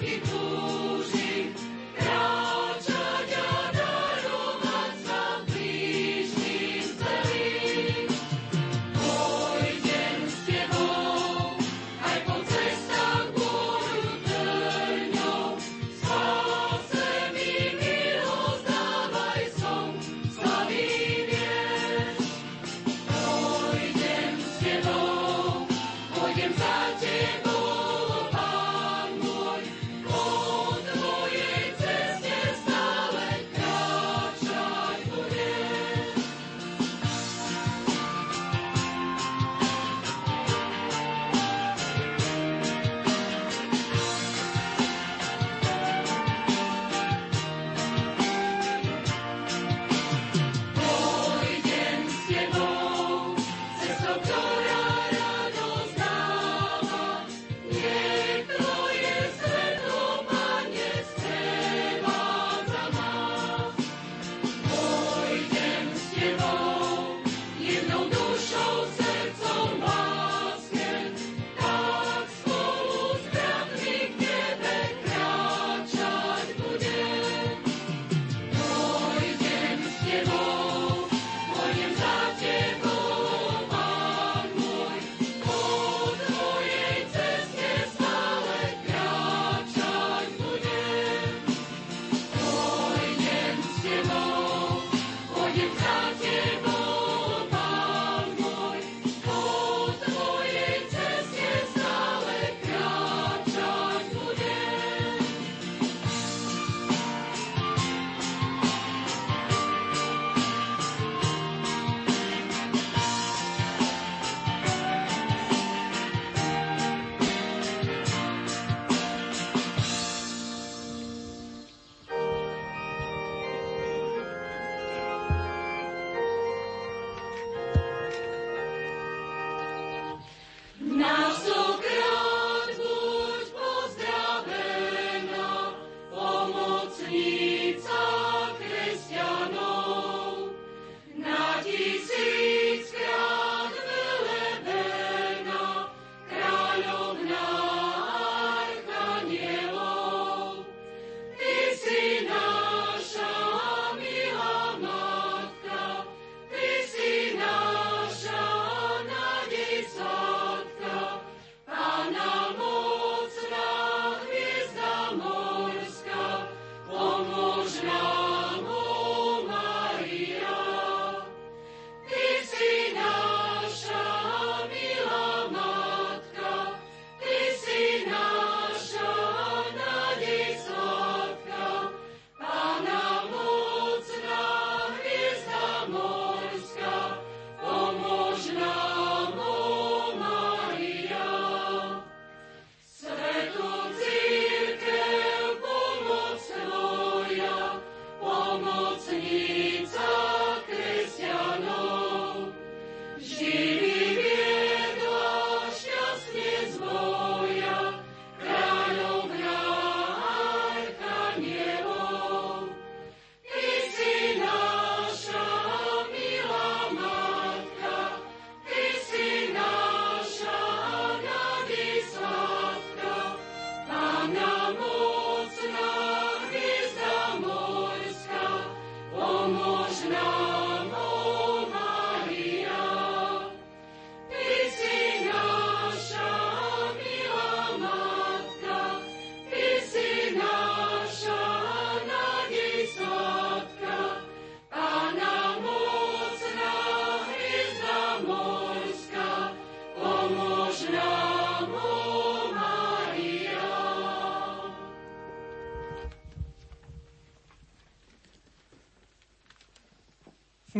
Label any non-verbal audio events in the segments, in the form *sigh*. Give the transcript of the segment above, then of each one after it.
e tudo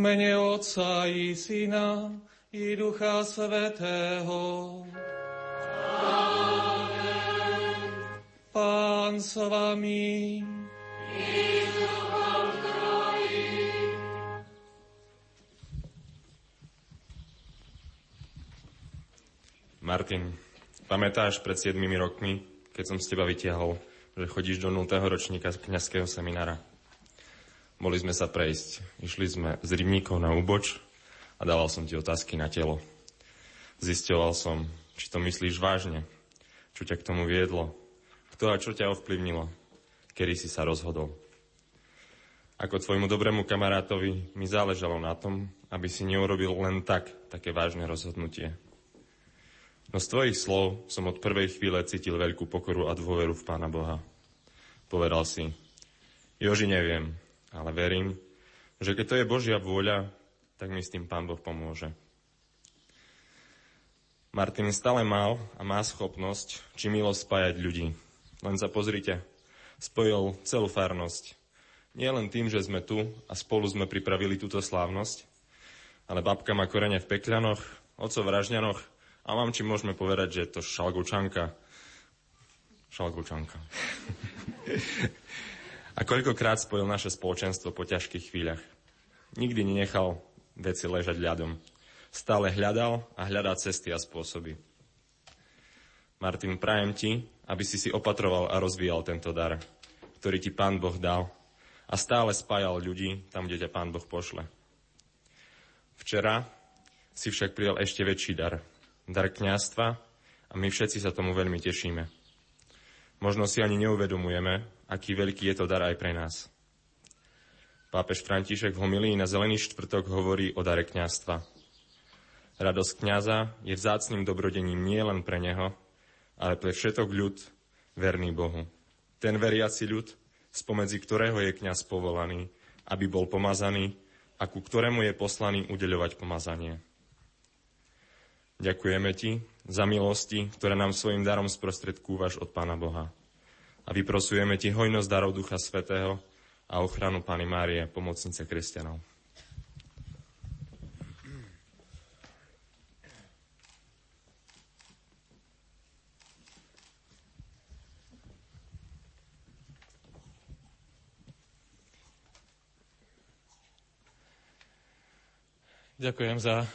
mene Otca i Syna i Ducha Svetého. Amen. Pán s vami. Martin, pamätáš pred 7 rokmi, keď som z teba vytiahol, že chodíš do 0. ročníka kňazského seminára? Boli sme sa prejsť. Išli sme z rybníkov na úboč a dával som ti otázky na telo. Zistoval som, či to myslíš vážne, čo ťa k tomu viedlo, Kto a čo ťa ovplyvnilo? Kedy si sa rozhodol? Ako tvojmu dobrému kamarátovi mi záležalo na tom, aby si neurobil len tak také vážne rozhodnutie. No z tvojich slov som od prvej chvíle cítil veľkú pokoru a dôveru v Pána Boha. Povedal si, Joži neviem, ale verím, že keď to je Božia vôľa, tak mi s tým Pán Boh pomôže. Martin stále mal a má schopnosť či milo spájať ľudí. Len sa pozrite, spojil celú farnosť, nie len tým, že sme tu a spolu sme pripravili túto slávnosť, ale babka má korene v Pekľanoch, oco v Ražňanoch a mám či môžeme povedať, že je to šalgučanka. Šalgučanka. *laughs* a koľkokrát spojil naše spoločenstvo po ťažkých chvíľach. Nikdy nenechal veci ležať ľadom. Stále hľadal a hľadá cesty a spôsoby. Martin, prajem ti, aby si si opatroval a rozvíjal tento dar, ktorý ti Pán Boh dal a stále spájal ľudí tam, kde ťa Pán Boh pošle. Včera si však prijal ešte väčší dar. Dar kňastva a my všetci sa tomu veľmi tešíme. Možno si ani neuvedomujeme, aký veľký je to dar aj pre nás. Pápež František v homilii na Zelený štvrtok hovorí o dare kňastva. Radosť kňaza je vzácným dobrodením nie len pre neho, ale pre všetok ľud verný Bohu. Ten veriaci ľud, spomedzi ktorého je kňaz povolaný, aby bol pomazaný a ku ktorému je poslaný udeľovať pomazanie. Ďakujeme Ti za milosti, ktoré nám svojim darom sprostredkúvaš od Pána Boha. A vyprosujeme Ti hojnosť darov Ducha Svetého a ochranu Pány Márie, pomocnice kresťanov. Ďakujem za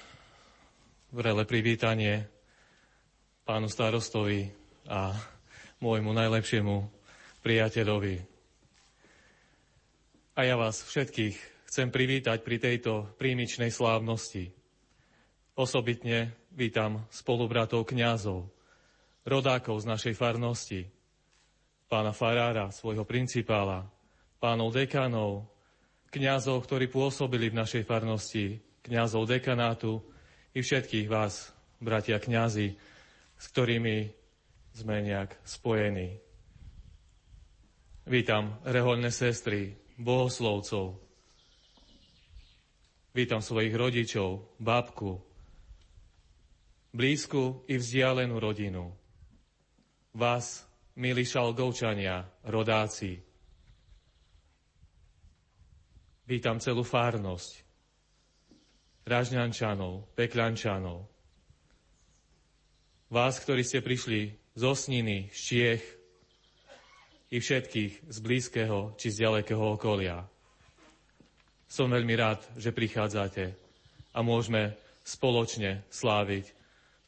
vrele privítanie pánu starostovi a môjmu najlepšiemu priateľovi. A ja vás všetkých chcem privítať pri tejto prímičnej slávnosti. Osobitne vítam spolubratov kňazov, rodákov z našej farnosti, pána farára, svojho principála, pánov dekanov, kňazov, ktorí pôsobili v našej farnosti, kňazov dekanátu i všetkých vás, bratia kňazi, s ktorými sme nejak spojení. Vítam rehoľné sestry, bohoslovcov. Vítam svojich rodičov, babku, blízku i vzdialenú rodinu. Vás, milí šalgovčania, rodáci. Vítam celú fárnosť, Ražňančanov, Pekľančanov. Vás, ktorí ste prišli z Osniny, z Čiech i všetkých z blízkeho či z ďalekého okolia. Som veľmi rád, že prichádzate a môžeme spoločne sláviť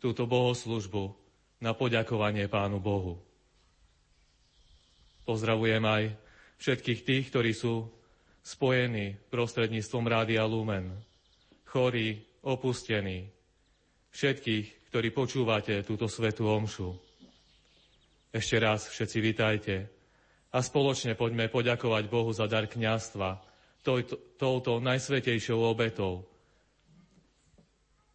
túto bohoslužbu na poďakovanie Pánu Bohu. Pozdravujem aj všetkých tých, ktorí sú spojení prostredníctvom Rádia Lumen chorí, opustení, všetkých, ktorí počúvate túto svetú omšu. Ešte raz všetci vitajte a spoločne poďme poďakovať Bohu za dar kniastva, touto najsvetejšou obetou,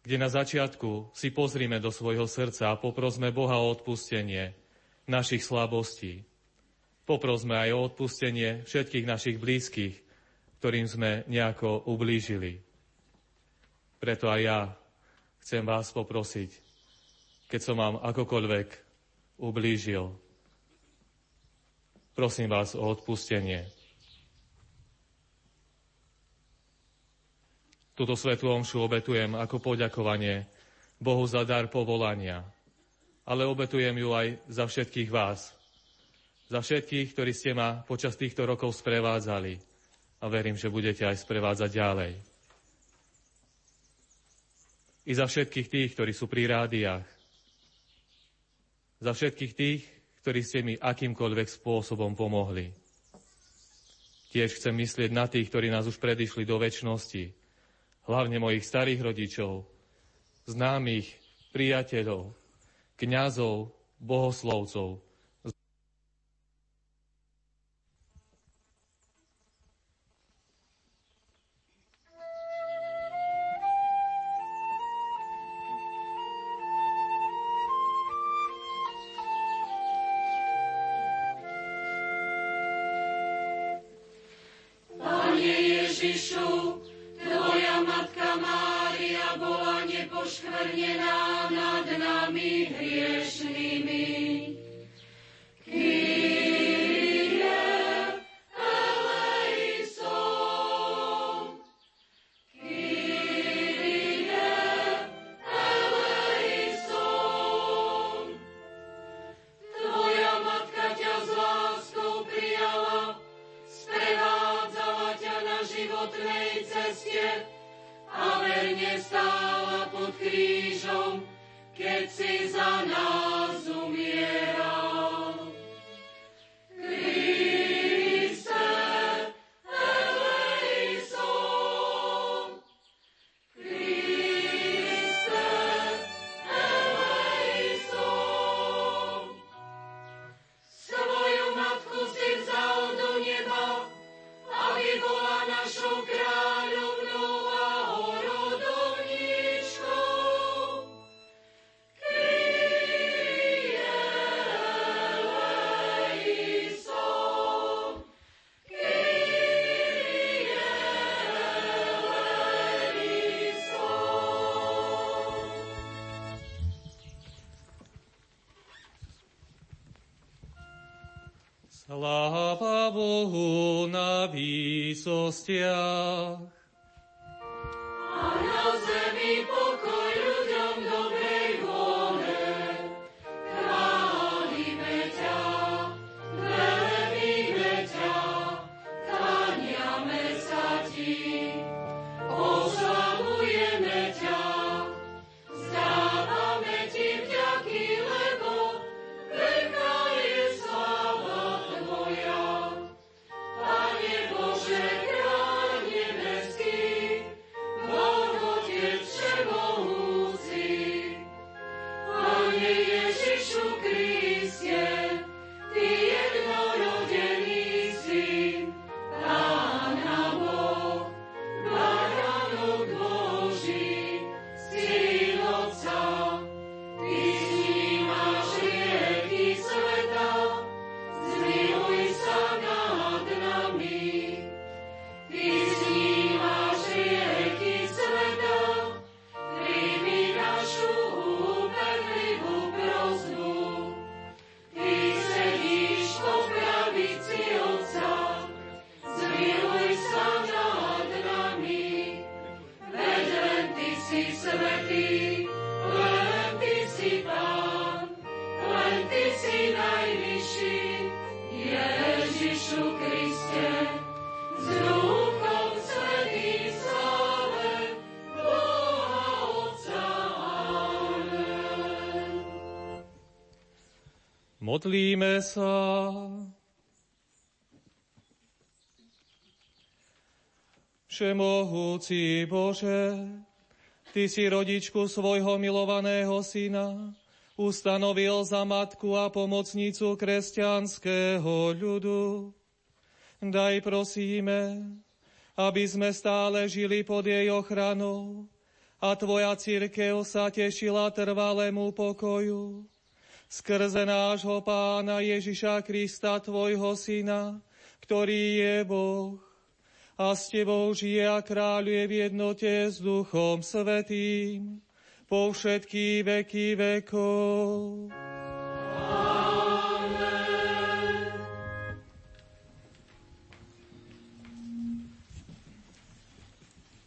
kde na začiatku si pozrime do svojho srdca a poprosme Boha o odpustenie našich slabostí. Poprosme aj o odpustenie všetkých našich blízkych, ktorým sme nejako ublížili. Preto aj ja chcem vás poprosiť, keď som vám akokoľvek ublížil, prosím vás o odpustenie. Túto svetú omšu obetujem ako poďakovanie Bohu za dar povolania, ale obetujem ju aj za všetkých vás, za všetkých, ktorí ste ma počas týchto rokov sprevádzali a verím, že budete aj sprevádzať ďalej i za všetkých tých, ktorí sú pri rádiách. Za všetkých tých, ktorí ste mi akýmkoľvek spôsobom pomohli. Tiež chcem myslieť na tých, ktorí nás už predišli do väčšnosti, hlavne mojich starých rodičov, známych, priateľov, kňazov, bohoslovcov, Modlíme sa. Všemohúci Bože, Ty si rodičku svojho milovaného syna ustanovil za matku a pomocnicu kresťanského ľudu. Daj prosíme, aby sme stále žili pod jej ochranou a Tvoja církev sa tešila trvalému pokoju skrze nášho Pána Ježiša Krista, Tvojho Syna, ktorý je Boh a s Tebou žije a kráľuje v jednote s Duchom Svetým po všetky veky vekov.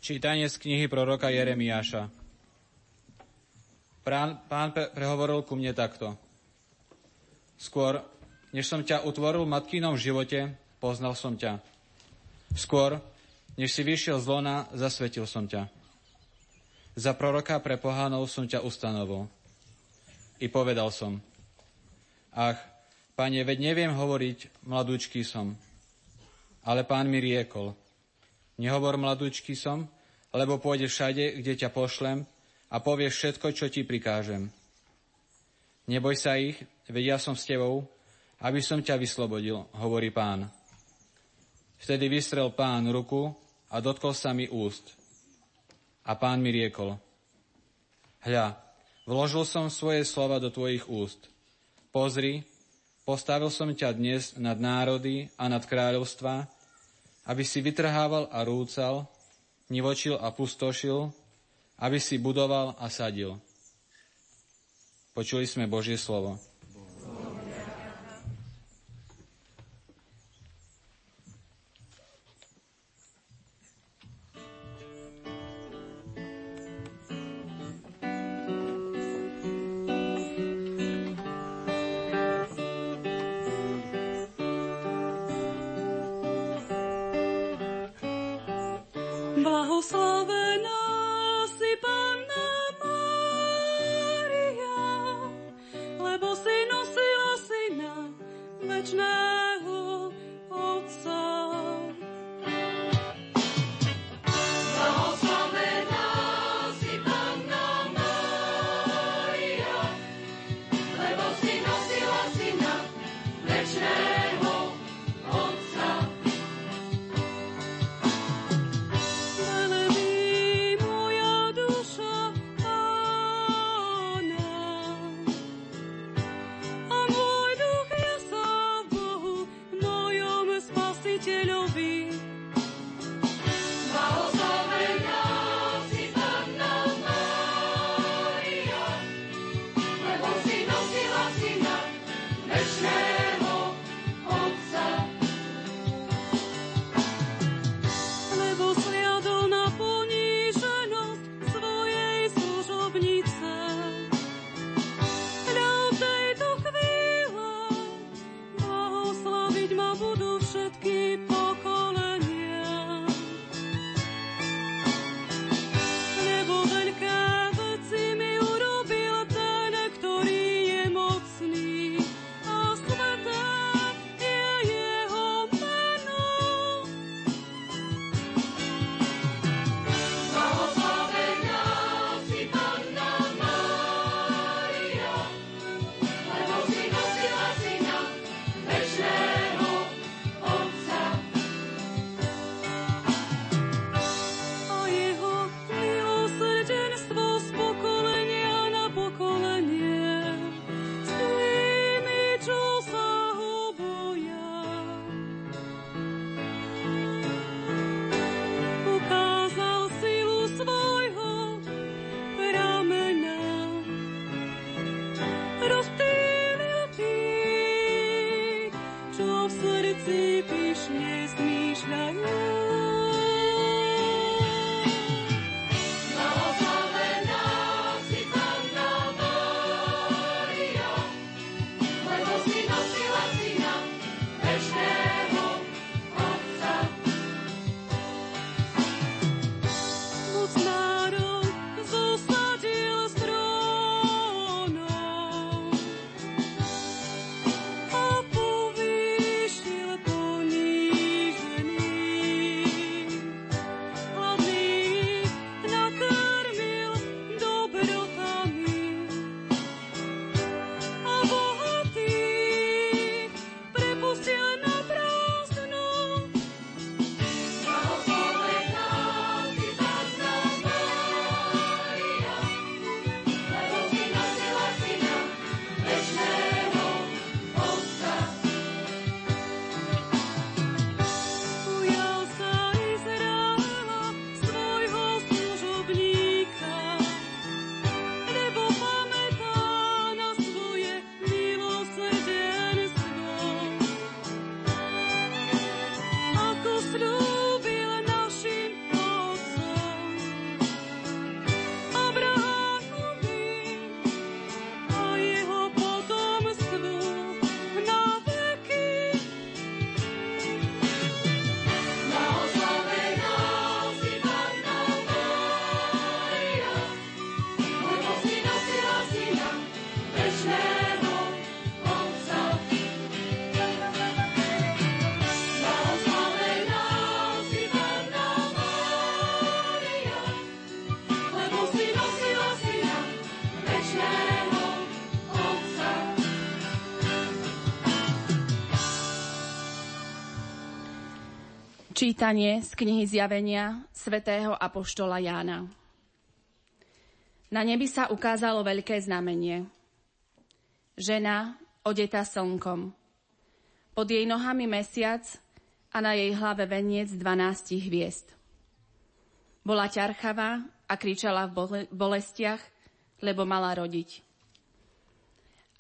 Čítanie z knihy proroka Jeremiáša. Pán, pán prehovoril ku mne takto. Skôr, než som ťa utvoril v matkinom živote, poznal som ťa. Skôr, než si vyšiel z lona, zasvetil som ťa. Za proroka pre pohánov som ťa ustanovil. I povedal som, ach, pane, veď neviem hovoriť, mladúčky som. Ale pán mi riekol, nehovor mladúčky som, lebo pôjde všade, kde ťa pošlem a povieš všetko, čo ti prikážem. Neboj sa ich, veď ja som s tebou, aby som ťa vyslobodil, hovorí pán. Vtedy vystrel pán ruku a dotkol sa mi úst. A pán mi riekol, hľa, vložil som svoje slova do tvojich úst. Pozri, postavil som ťa dnes nad národy a nad kráľovstva, aby si vytrhával a rúcal, nivočil a pustošil, aby si budoval a sadil. Počuli sme Božie slovo. Čítanie z knihy Zjavenia svätého Apoštola Jána. Na nebi sa ukázalo veľké znamenie. Žena odetá slnkom. Pod jej nohami mesiac a na jej hlave veniec 12 hviezd. Bola ťarchavá a kričala v bolestiach, lebo mala rodiť.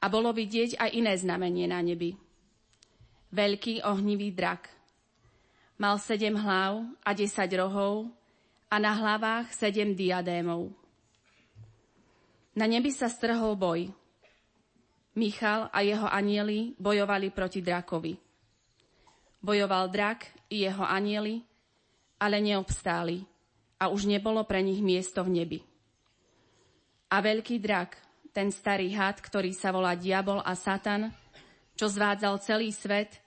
A bolo vidieť aj iné znamenie na nebi. Veľký ohnivý drak. Mal sedem hlav a desať rohov a na hlavách sedem diadémov. Na nebi sa strhol boj. Michal a jeho anieli bojovali proti drakovi. Bojoval drak i jeho anieli, ale neobstáli a už nebolo pre nich miesto v nebi. A veľký drak, ten starý had, ktorý sa volá Diabol a Satan, čo zvádzal celý svet,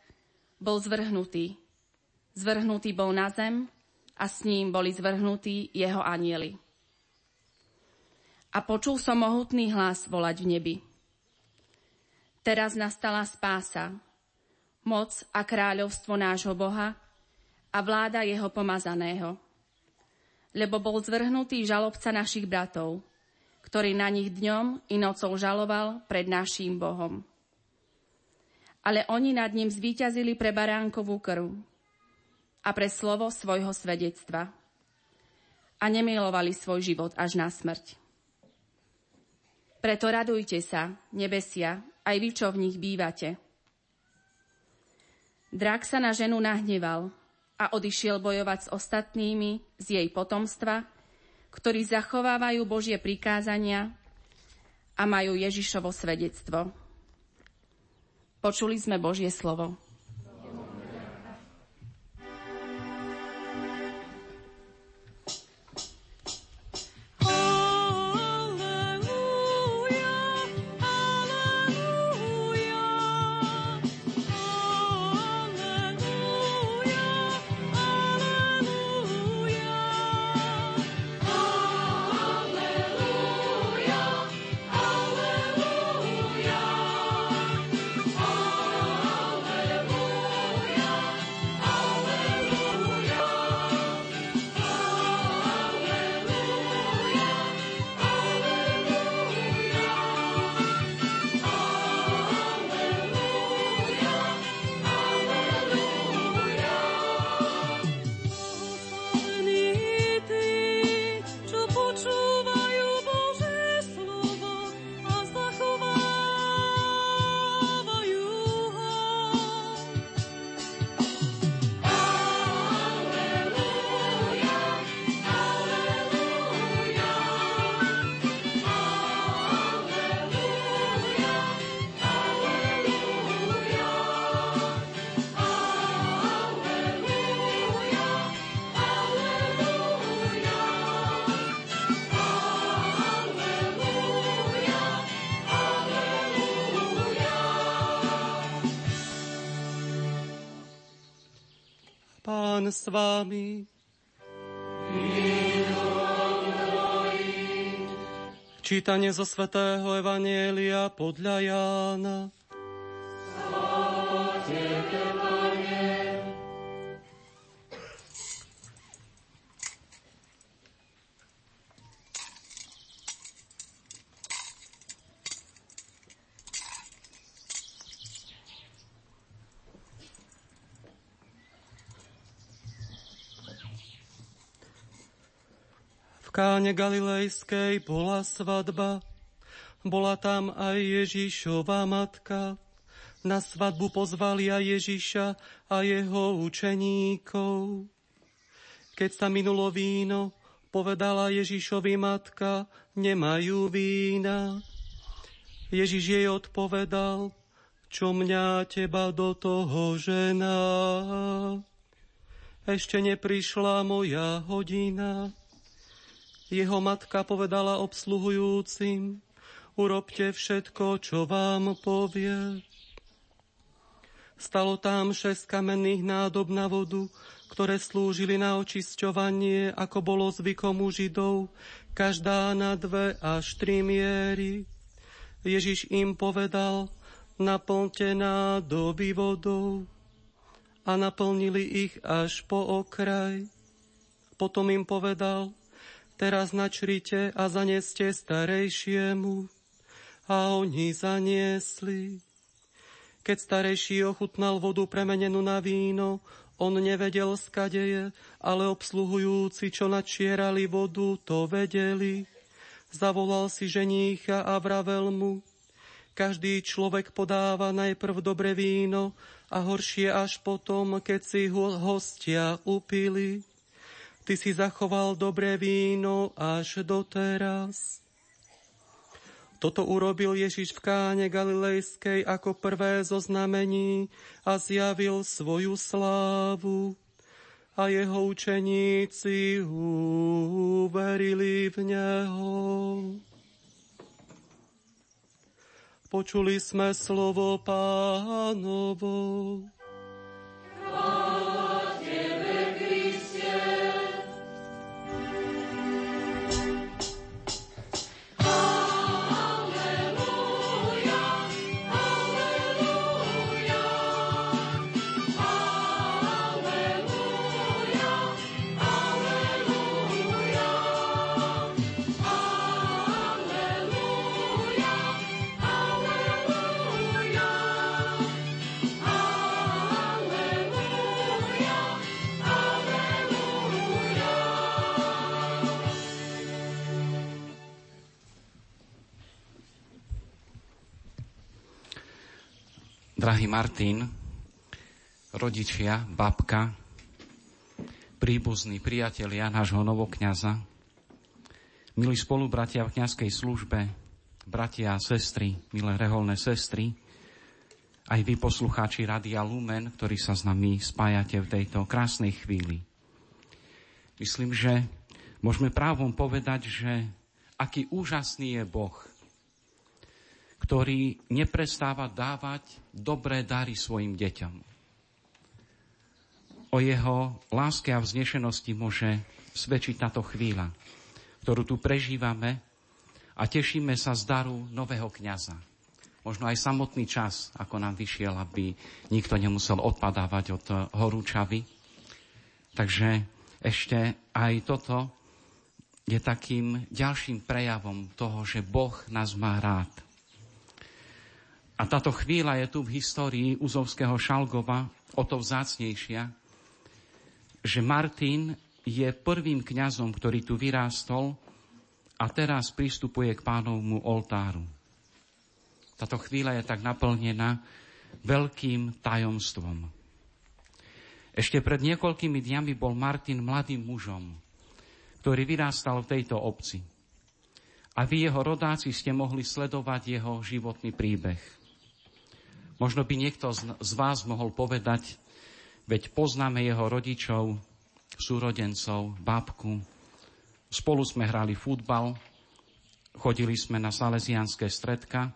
bol zvrhnutý. Zvrhnutý bol na zem a s ním boli zvrhnutí jeho anieli. A počul som mohutný hlas volať v nebi. Teraz nastala spása, moc a kráľovstvo nášho Boha a vláda jeho pomazaného lebo bol zvrhnutý žalobca našich bratov, ktorý na nich dňom i nocou žaloval pred naším Bohom. Ale oni nad ním zvíťazili pre baránkovú krv a pre slovo svojho svedectva a nemilovali svoj život až na smrť. Preto radujte sa, nebesia, aj vy, čo v nich bývate. Drak sa na ženu nahneval a odišiel bojovať s ostatnými z jej potomstva, ktorí zachovávajú Božie prikázania a majú Ježišovo svedectvo. Počuli sme Božie slovo. S vámi. Čítanie zo svätého Evanielia podľa Jána. Káne Galilejskej bola svadba, bola tam aj Ježišova matka. Na svadbu pozvali aj Ježiša a jeho učeníkov. Keď sa minulo víno, povedala Ježišovi matka, nemajú vína. Ježiš jej odpovedal, čo mňa teba do toho žena. Ešte neprišla moja hodina. Jeho matka povedala obsluhujúcim, urobte všetko, čo vám povie. Stalo tam šesť kamenných nádob na vodu, ktoré slúžili na očisťovanie, ako bolo zvykom u Židov, každá na dve až tri miery. Ježiš im povedal, naplňte nádoby vodou a naplnili ich až po okraj. Potom im povedal, teraz načrite a zaneste starejšiemu. A oni zaniesli. Keď starejší ochutnal vodu premenenú na víno, on nevedel, skade je, ale obsluhujúci, čo načierali vodu, to vedeli. Zavolal si ženícha a vravel mu, každý človek podáva najprv dobre víno a horšie až potom, keď si ho hostia upili. Ty si zachoval dobré víno až doteraz. Toto urobil Ježiš v káne Galilejskej ako prvé zo znamení a zjavil svoju slávu. A jeho učeníci uverili v Neho. Počuli sme slovo pánovo. Drahý Martin, rodičia, babka, príbuzní priatelia nášho novokňaza, milí spolubratia v kňazskej službe, bratia a sestry, milé reholné sestry, aj vy poslucháči Radia Lumen, ktorí sa s nami spájate v tejto krásnej chvíli. Myslím, že môžeme právom povedať, že aký úžasný je Boh – ktorý neprestáva dávať dobré dary svojim deťom. O jeho láske a vznešenosti môže svedčiť táto chvíľa, ktorú tu prežívame a tešíme sa z daru nového kňaza. Možno aj samotný čas, ako nám vyšiel, aby nikto nemusel odpadávať od horúčavy. Takže ešte aj toto je takým ďalším prejavom toho, že Boh nás má rád a táto chvíľa je tu v histórii Uzovského Šalgova o to vzácnejšia, že Martin je prvým kňazom, ktorý tu vyrástol a teraz pristupuje k pánovmu oltáru. Táto chvíľa je tak naplnená veľkým tajomstvom. Ešte pred niekoľkými dňami bol Martin mladým mužom, ktorý vyrástal v tejto obci. A vy, jeho rodáci, ste mohli sledovať jeho životný príbeh. Možno by niekto z vás mohol povedať, veď poznáme jeho rodičov, súrodencov, babku. Spolu sme hrali futbal, chodili sme na salesianské stredka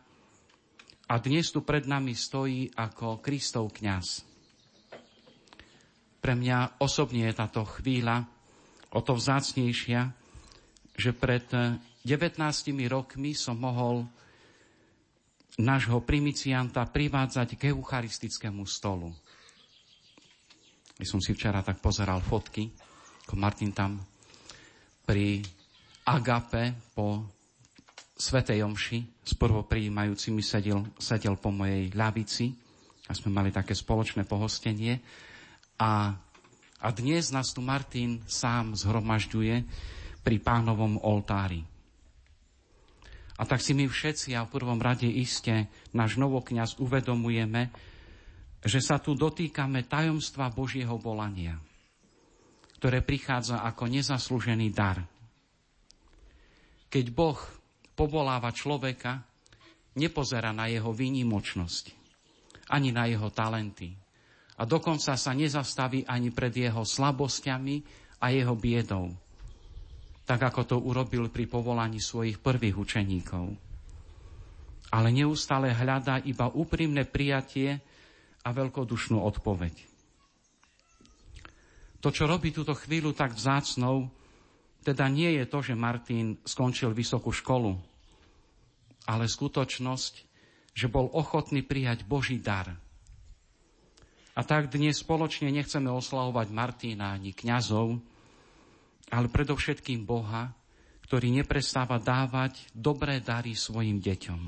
a dnes tu pred nami stojí ako Kristov kňaz. Pre mňa osobne je táto chvíľa o to vzácnejšia, že pred 19 rokmi som mohol nášho primicianta privádzať k eucharistickému stolu. Ja som si včera tak pozeral fotky, ako Martin tam pri Agape po Svetej Omši s prvoprijímajúcimi sedel, sedel po mojej ľavici a sme mali také spoločné pohostenie. A, a dnes nás tu Martin sám zhromažďuje pri pánovom oltári. A tak si my všetci a v prvom rade iste náš novokňaz uvedomujeme, že sa tu dotýkame tajomstva Božieho volania, ktoré prichádza ako nezaslúžený dar. Keď Boh povoláva človeka, nepozera na jeho výnimočnosť, ani na jeho talenty. A dokonca sa nezastaví ani pred jeho slabosťami a jeho biedou tak ako to urobil pri povolaní svojich prvých učeníkov. Ale neustále hľadá iba úprimné prijatie a veľkodušnú odpoveď. To, čo robí túto chvíľu tak vzácnou, teda nie je to, že Martin skončil vysokú školu, ale skutočnosť, že bol ochotný prijať Boží dar. A tak dnes spoločne nechceme oslavovať Martina ani kňazov, ale predovšetkým Boha, ktorý neprestáva dávať dobré dary svojim deťom.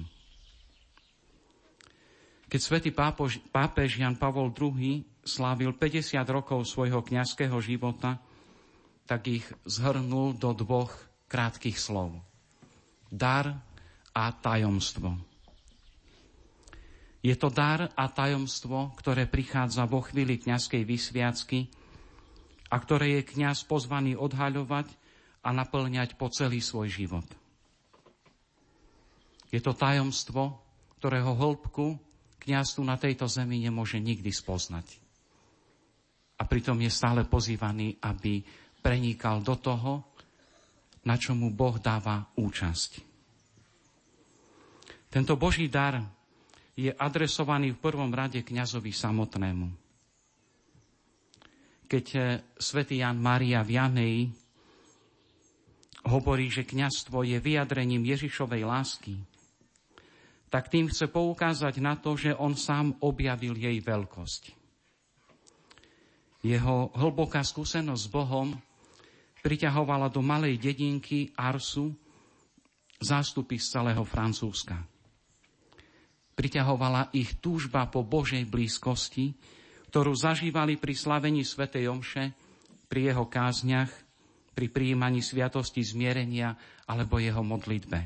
Keď svätý pápež, pápež Jan Pavol II slávil 50 rokov svojho kňazského života, tak ich zhrnul do dvoch krátkých slov. Dar a tajomstvo. Je to dar a tajomstvo, ktoré prichádza vo chvíli kňazskej vysviacky a ktoré je kňaz pozvaný odhaľovať a naplňať po celý svoj život. Je to tajomstvo, ktorého hĺbku kniaz tu na tejto zemi nemôže nikdy spoznať. A pritom je stále pozývaný, aby prenikal do toho, na čo mu Boh dáva účasť. Tento Boží dar je adresovaný v prvom rade kňazovi samotnému. Keď eh, svätý Jan Mária v Janeji hovorí, že kňazstvo je vyjadrením Ježišovej lásky, tak tým chce poukázať na to, že on sám objavil jej veľkosť. Jeho hlboká skúsenosť s Bohom priťahovala do malej dedinky Arsu zástupy z celého Francúzska. Priťahovala ich túžba po Božej blízkosti, ktorú zažívali pri slavení svätej Omše, pri jeho kázniach, pri príjmaní sviatosti zmierenia alebo jeho modlitbe.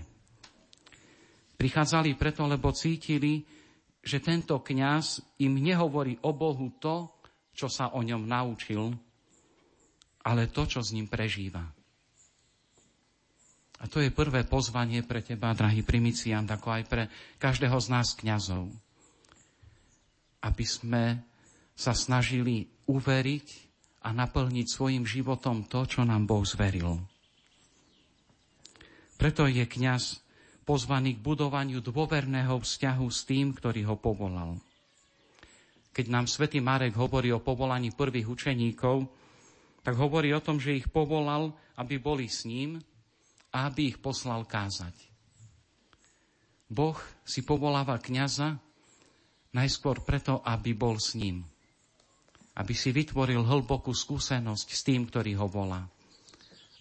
Prichádzali preto, lebo cítili, že tento kňaz im nehovorí o Bohu to, čo sa o ňom naučil, ale to, čo s ním prežíva. A to je prvé pozvanie pre teba, drahý primiciant, ako aj pre každého z nás kňazov. Aby sme sa snažili uveriť a naplniť svojim životom to, čo nám Boh zveril. Preto je kňaz pozvaný k budovaniu dôverného vzťahu s tým, ktorý ho povolal. Keď nám svätý Marek hovorí o povolaní prvých učeníkov, tak hovorí o tom, že ich povolal, aby boli s ním a aby ich poslal kázať. Boh si povoláva kňaza najskôr preto, aby bol s ním. Aby si vytvoril hlbokú skúsenosť s tým, ktorý ho volá.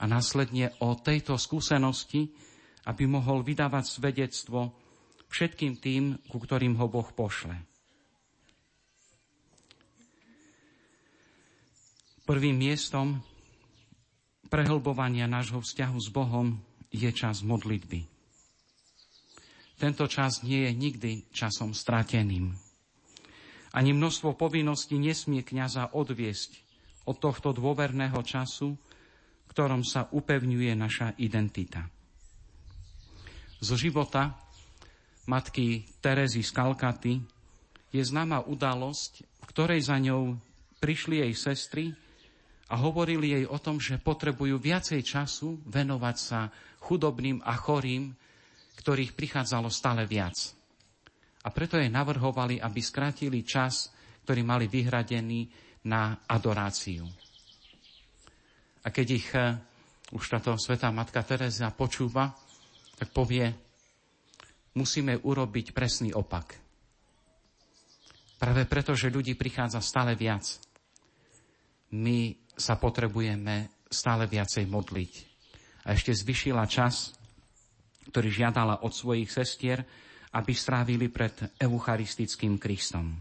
A následne o tejto skúsenosti aby mohol vydávať svedectvo všetkým tým, ku ktorým ho Boh pošle. Prvým miestom prehlbovania nášho vzťahu s Bohom je čas modlitby. Tento čas nie je nikdy časom strateným. Ani množstvo povinností nesmie kniaza odviesť od tohto dôverného času, v ktorom sa upevňuje naša identita zo života matky Terezy z Kalkaty je známa udalosť, v ktorej za ňou prišli jej sestry a hovorili jej o tom, že potrebujú viacej času venovať sa chudobným a chorým, ktorých prichádzalo stále viac. A preto jej navrhovali, aby skrátili čas, ktorý mali vyhradený na adoráciu. A keď ich eh, už táto svetá matka Teresa počúva, tak povie, musíme urobiť presný opak. Práve preto, že ľudí prichádza stále viac, my sa potrebujeme stále viacej modliť. A ešte zvyšila čas, ktorý žiadala od svojich sestier, aby strávili pred eucharistickým Kristom.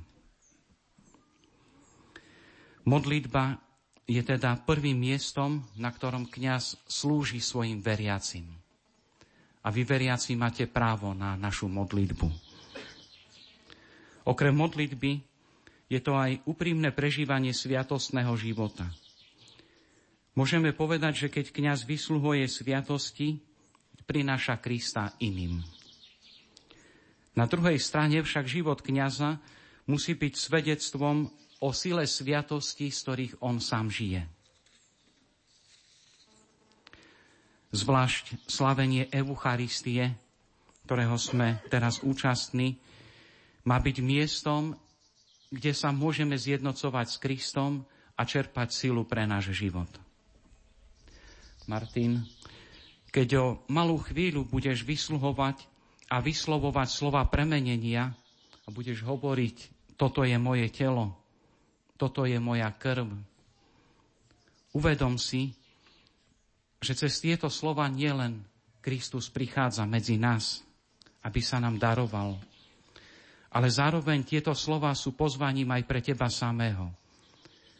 Modlitba je teda prvým miestom, na ktorom kňaz slúži svojim veriacim. A vy veriaci máte právo na našu modlitbu. Okrem modlitby je to aj úprimné prežívanie sviatostného života. Môžeme povedať, že keď kňaz vysluhuje sviatosti, prináša Krista iným. Na druhej strane však život kňaza musí byť svedectvom o sile sviatosti, z ktorých on sám žije. zvlášť slavenie Eucharistie, ktorého sme teraz účastní, má byť miestom, kde sa môžeme zjednocovať s Kristom a čerpať silu pre náš život. Martin, keď o malú chvíľu budeš vysluhovať a vyslovovať slova premenenia a budeš hovoriť, toto je moje telo, toto je moja krv, uvedom si, že cez tieto slova nielen Kristus prichádza medzi nás, aby sa nám daroval, ale zároveň tieto slova sú pozvaním aj pre teba samého.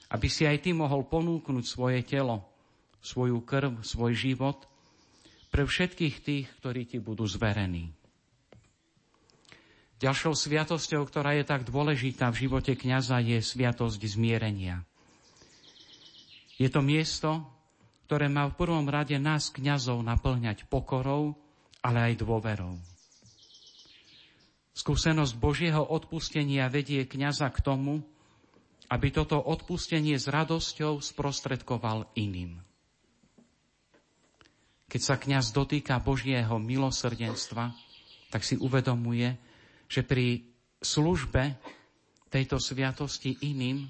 Aby si aj ty mohol ponúknuť svoje telo, svoju krv, svoj život pre všetkých tých, ktorí ti budú zverení. Ďalšou sviatosťou, ktorá je tak dôležitá v živote kňaza, je sviatosť zmierenia. Je to miesto, ktoré má v prvom rade nás, kňazov, naplňať pokorou, ale aj dôverou. Skúsenosť Božieho odpustenia vedie kňaza k tomu, aby toto odpustenie s radosťou sprostredkoval iným. Keď sa kňaz dotýka Božieho milosrdenstva, tak si uvedomuje, že pri službe tejto sviatosti iným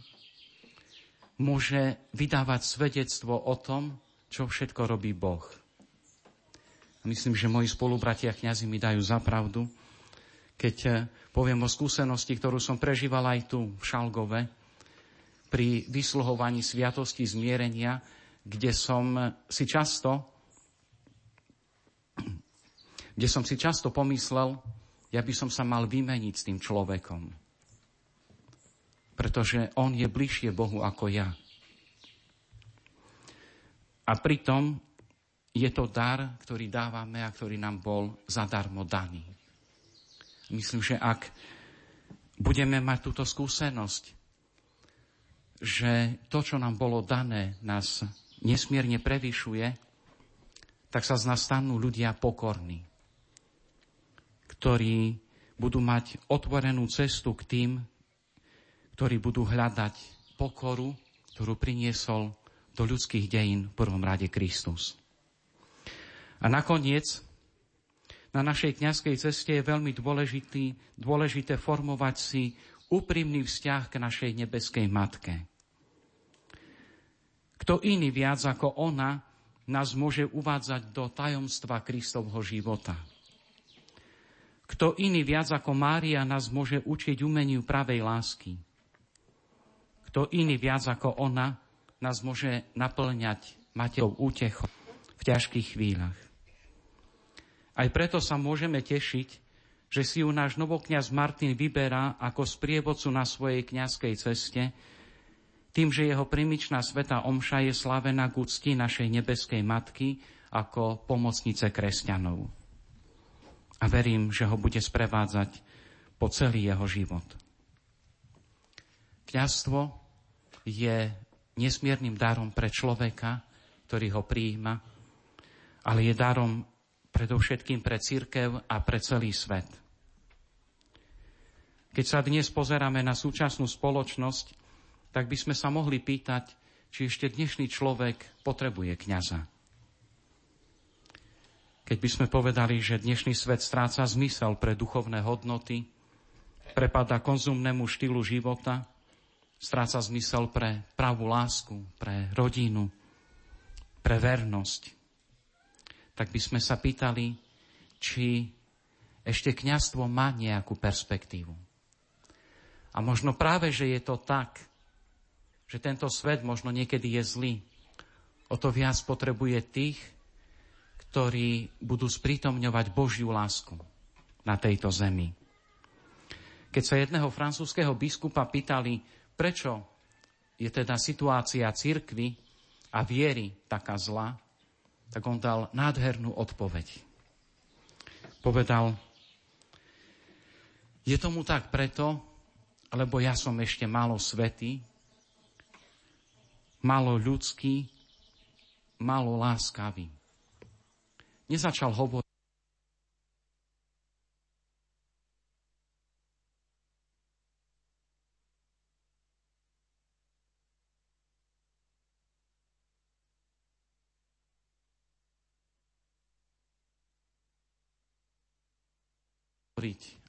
môže vydávať svedectvo o tom, čo všetko robí Boh. Myslím, že moji spolubratia kňazi mi dajú za pravdu, keď eh, poviem o skúsenosti, ktorú som prežíval aj tu v Šalgove, pri vysluhovaní sviatosti zmierenia, kde som si často *clears throat* kde som si často pomyslel, ja by som sa mal vymeniť s tým človekom. Pretože on je bližšie Bohu ako ja. A pritom je to dar, ktorý dávame a ktorý nám bol zadarmo daný. Myslím, že ak budeme mať túto skúsenosť, že to, čo nám bolo dané, nás nesmierne prevyšuje, tak sa z nás stanú ľudia pokorní, ktorí budú mať otvorenú cestu k tým, ktorí budú hľadať pokoru, ktorú priniesol do ľudských dejín v prvom rade Kristus. A nakoniec na našej kňazskej ceste je veľmi dôležitý, dôležité formovať si úprimný vzťah k našej nebeskej matke. Kto iný viac ako ona nás môže uvádzať do tajomstva Kristovho života? Kto iný viac ako Mária nás môže učiť umeniu pravej lásky? Kto iný viac ako ona nás môže naplňať Matejou útechou v ťažkých chvíľach? Aj preto sa môžeme tešiť, že si ju náš novokňaz Martin vyberá ako sprievodcu na svojej kňazskej ceste, tým, že jeho primičná sveta omša je slavená k úcti našej nebeskej matky ako pomocnice kresťanov. A verím, že ho bude sprevádzať po celý jeho život. Kňazstvo je nesmiernym darom pre človeka, ktorý ho prijíma, ale je darom predovšetkým pre církev a pre celý svet. Keď sa dnes pozeráme na súčasnú spoločnosť, tak by sme sa mohli pýtať, či ešte dnešný človek potrebuje kňaza. Keď by sme povedali, že dnešný svet stráca zmysel pre duchovné hodnoty, prepada konzumnému štýlu života, stráca zmysel pre pravú lásku, pre rodinu, pre vernosť, tak by sme sa pýtali, či ešte kňazstvo má nejakú perspektívu. A možno práve, že je to tak, že tento svet možno niekedy je zlý, o to viac potrebuje tých, ktorí budú sprítomňovať Božiu lásku na tejto zemi. Keď sa jedného francúzského biskupa pýtali, prečo je teda situácia cirkvy a viery taká zlá, tak on dal nádhernú odpoveď. Povedal, je tomu tak preto, lebo ja som ešte málo svetý, málo ľudský, málo láskavý. Nezačal hovoriť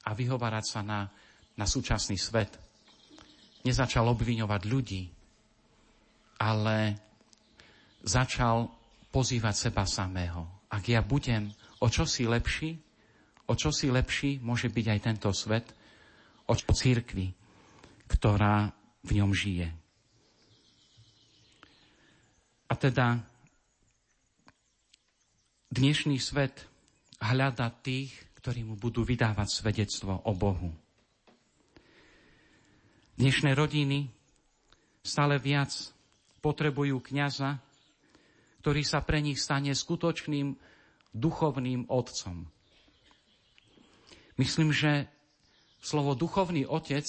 a vyhovárať sa na, na súčasný svet. Nezačal obviňovať ľudí, ale začal pozývať seba samého. Ak ja budem o čosi lepší, o čosi lepší môže byť aj tento svet, o církvi, ktorá v ňom žije. A teda dnešný svet hľada tých, ktorí mu budú vydávať svedectvo o Bohu. Dnešné rodiny stále viac potrebujú kňaza, ktorý sa pre nich stane skutočným duchovným otcom. Myslím, že slovo duchovný otec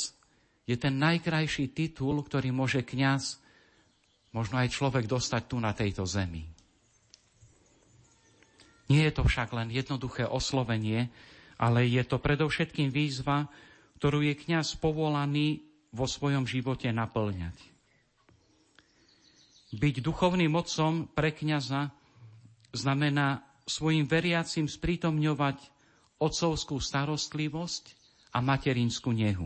je ten najkrajší titul, ktorý môže kňaz, možno aj človek dostať tu na tejto zemi. Nie je to však len jednoduché oslovenie, ale je to predovšetkým výzva, ktorú je kňaz povolaný vo svojom živote naplňať. Byť duchovným mocom pre kňaza znamená svojim veriacim sprítomňovať otcovskú starostlivosť a materinskú nehu,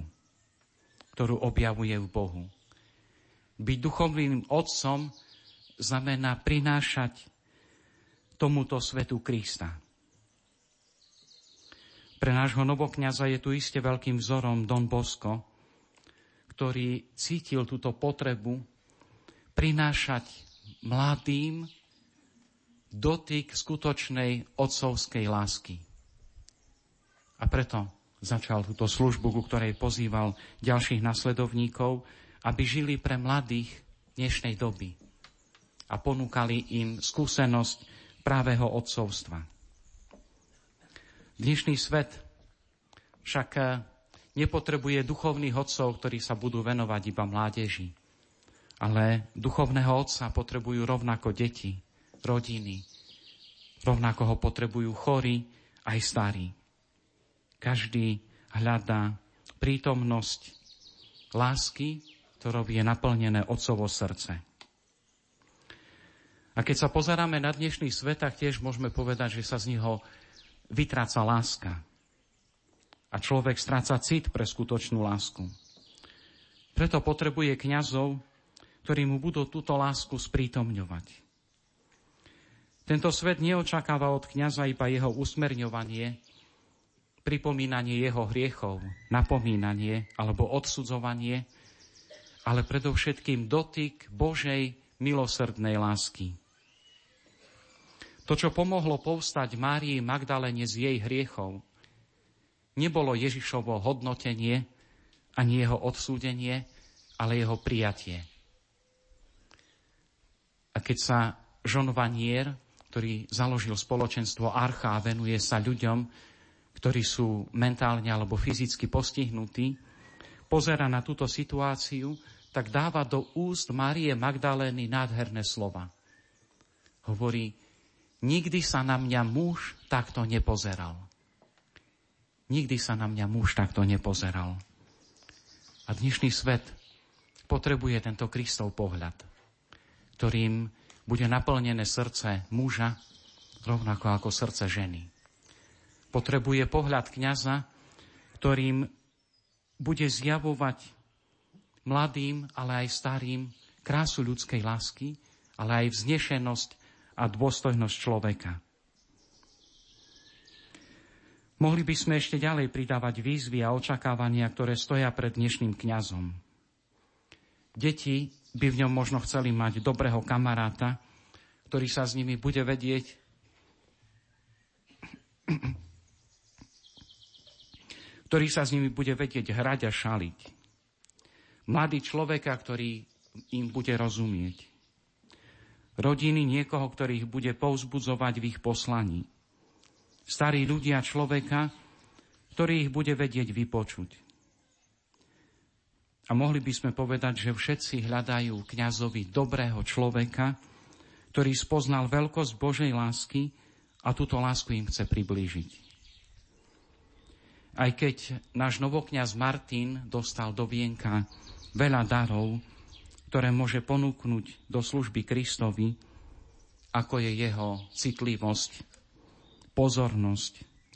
ktorú objavuje v Bohu. Byť duchovným otcom znamená prinášať tomuto svetu Krista. Pre nášho novokňaza je tu iste veľkým vzorom Don Bosco, ktorý cítil túto potrebu prinášať mladým dotyk skutočnej otcovskej lásky. A preto začal túto službu, ku ktorej pozýval ďalších nasledovníkov, aby žili pre mladých dnešnej doby a ponúkali im skúsenosť právého otcovstva. Dnešný svet však nepotrebuje duchovných otcov, ktorí sa budú venovať iba mládeži. Ale duchovného otca potrebujú rovnako deti, rodiny. Rovnako ho potrebujú chorí aj starí. Každý hľadá prítomnosť lásky, ktorou je naplnené otcovo srdce. A keď sa pozeráme na dnešný svet, tak tiež môžeme povedať, že sa z neho vytráca láska. A človek stráca cit pre skutočnú lásku. Preto potrebuje kňazov, ktorí mu budú túto lásku sprítomňovať. Tento svet neočakáva od kniaza iba jeho usmerňovanie, pripomínanie jeho hriechov, napomínanie alebo odsudzovanie, ale predovšetkým dotyk Božej milosrdnej lásky. To, čo pomohlo povstať Márii Magdalene z jej hriechov, nebolo Ježišovo hodnotenie ani jeho odsúdenie, ale jeho prijatie. A keď sa Jean Vanier ktorý založil spoločenstvo Archa a venuje sa ľuďom, ktorí sú mentálne alebo fyzicky postihnutí, pozera na túto situáciu, tak dáva do úst Márie Magdalény nádherné slova. Hovorí, nikdy sa na mňa muž takto nepozeral. Nikdy sa na mňa muž takto nepozeral. A dnešný svet potrebuje tento Kristov pohľad, ktorým bude naplnené srdce muža, rovnako ako srdce ženy. Potrebuje pohľad kňaza, ktorým bude zjavovať mladým, ale aj starým krásu ľudskej lásky, ale aj vznešenosť a dôstojnosť človeka. Mohli by sme ešte ďalej pridávať výzvy a očakávania, ktoré stoja pred dnešným kňazom. Deti by v ňom možno chceli mať dobrého kamaráta, ktorý sa s nimi bude vedieť *clears throat* ktorý sa s nimi bude vedieť hrať a šaliť. Mladý človeka, ktorý im bude rozumieť. Rodiny niekoho, ktorý ich bude povzbudzovať v ich poslaní. Starí ľudia človeka, ktorý ich bude vedieť vypočuť. A mohli by sme povedať, že všetci hľadajú kňazovi dobrého človeka, ktorý spoznal veľkosť Božej lásky a túto lásku im chce priblížiť. Aj keď náš novokňaz Martin dostal do vienka veľa darov, ktoré môže ponúknuť do služby Kristovi, ako je jeho citlivosť, pozornosť,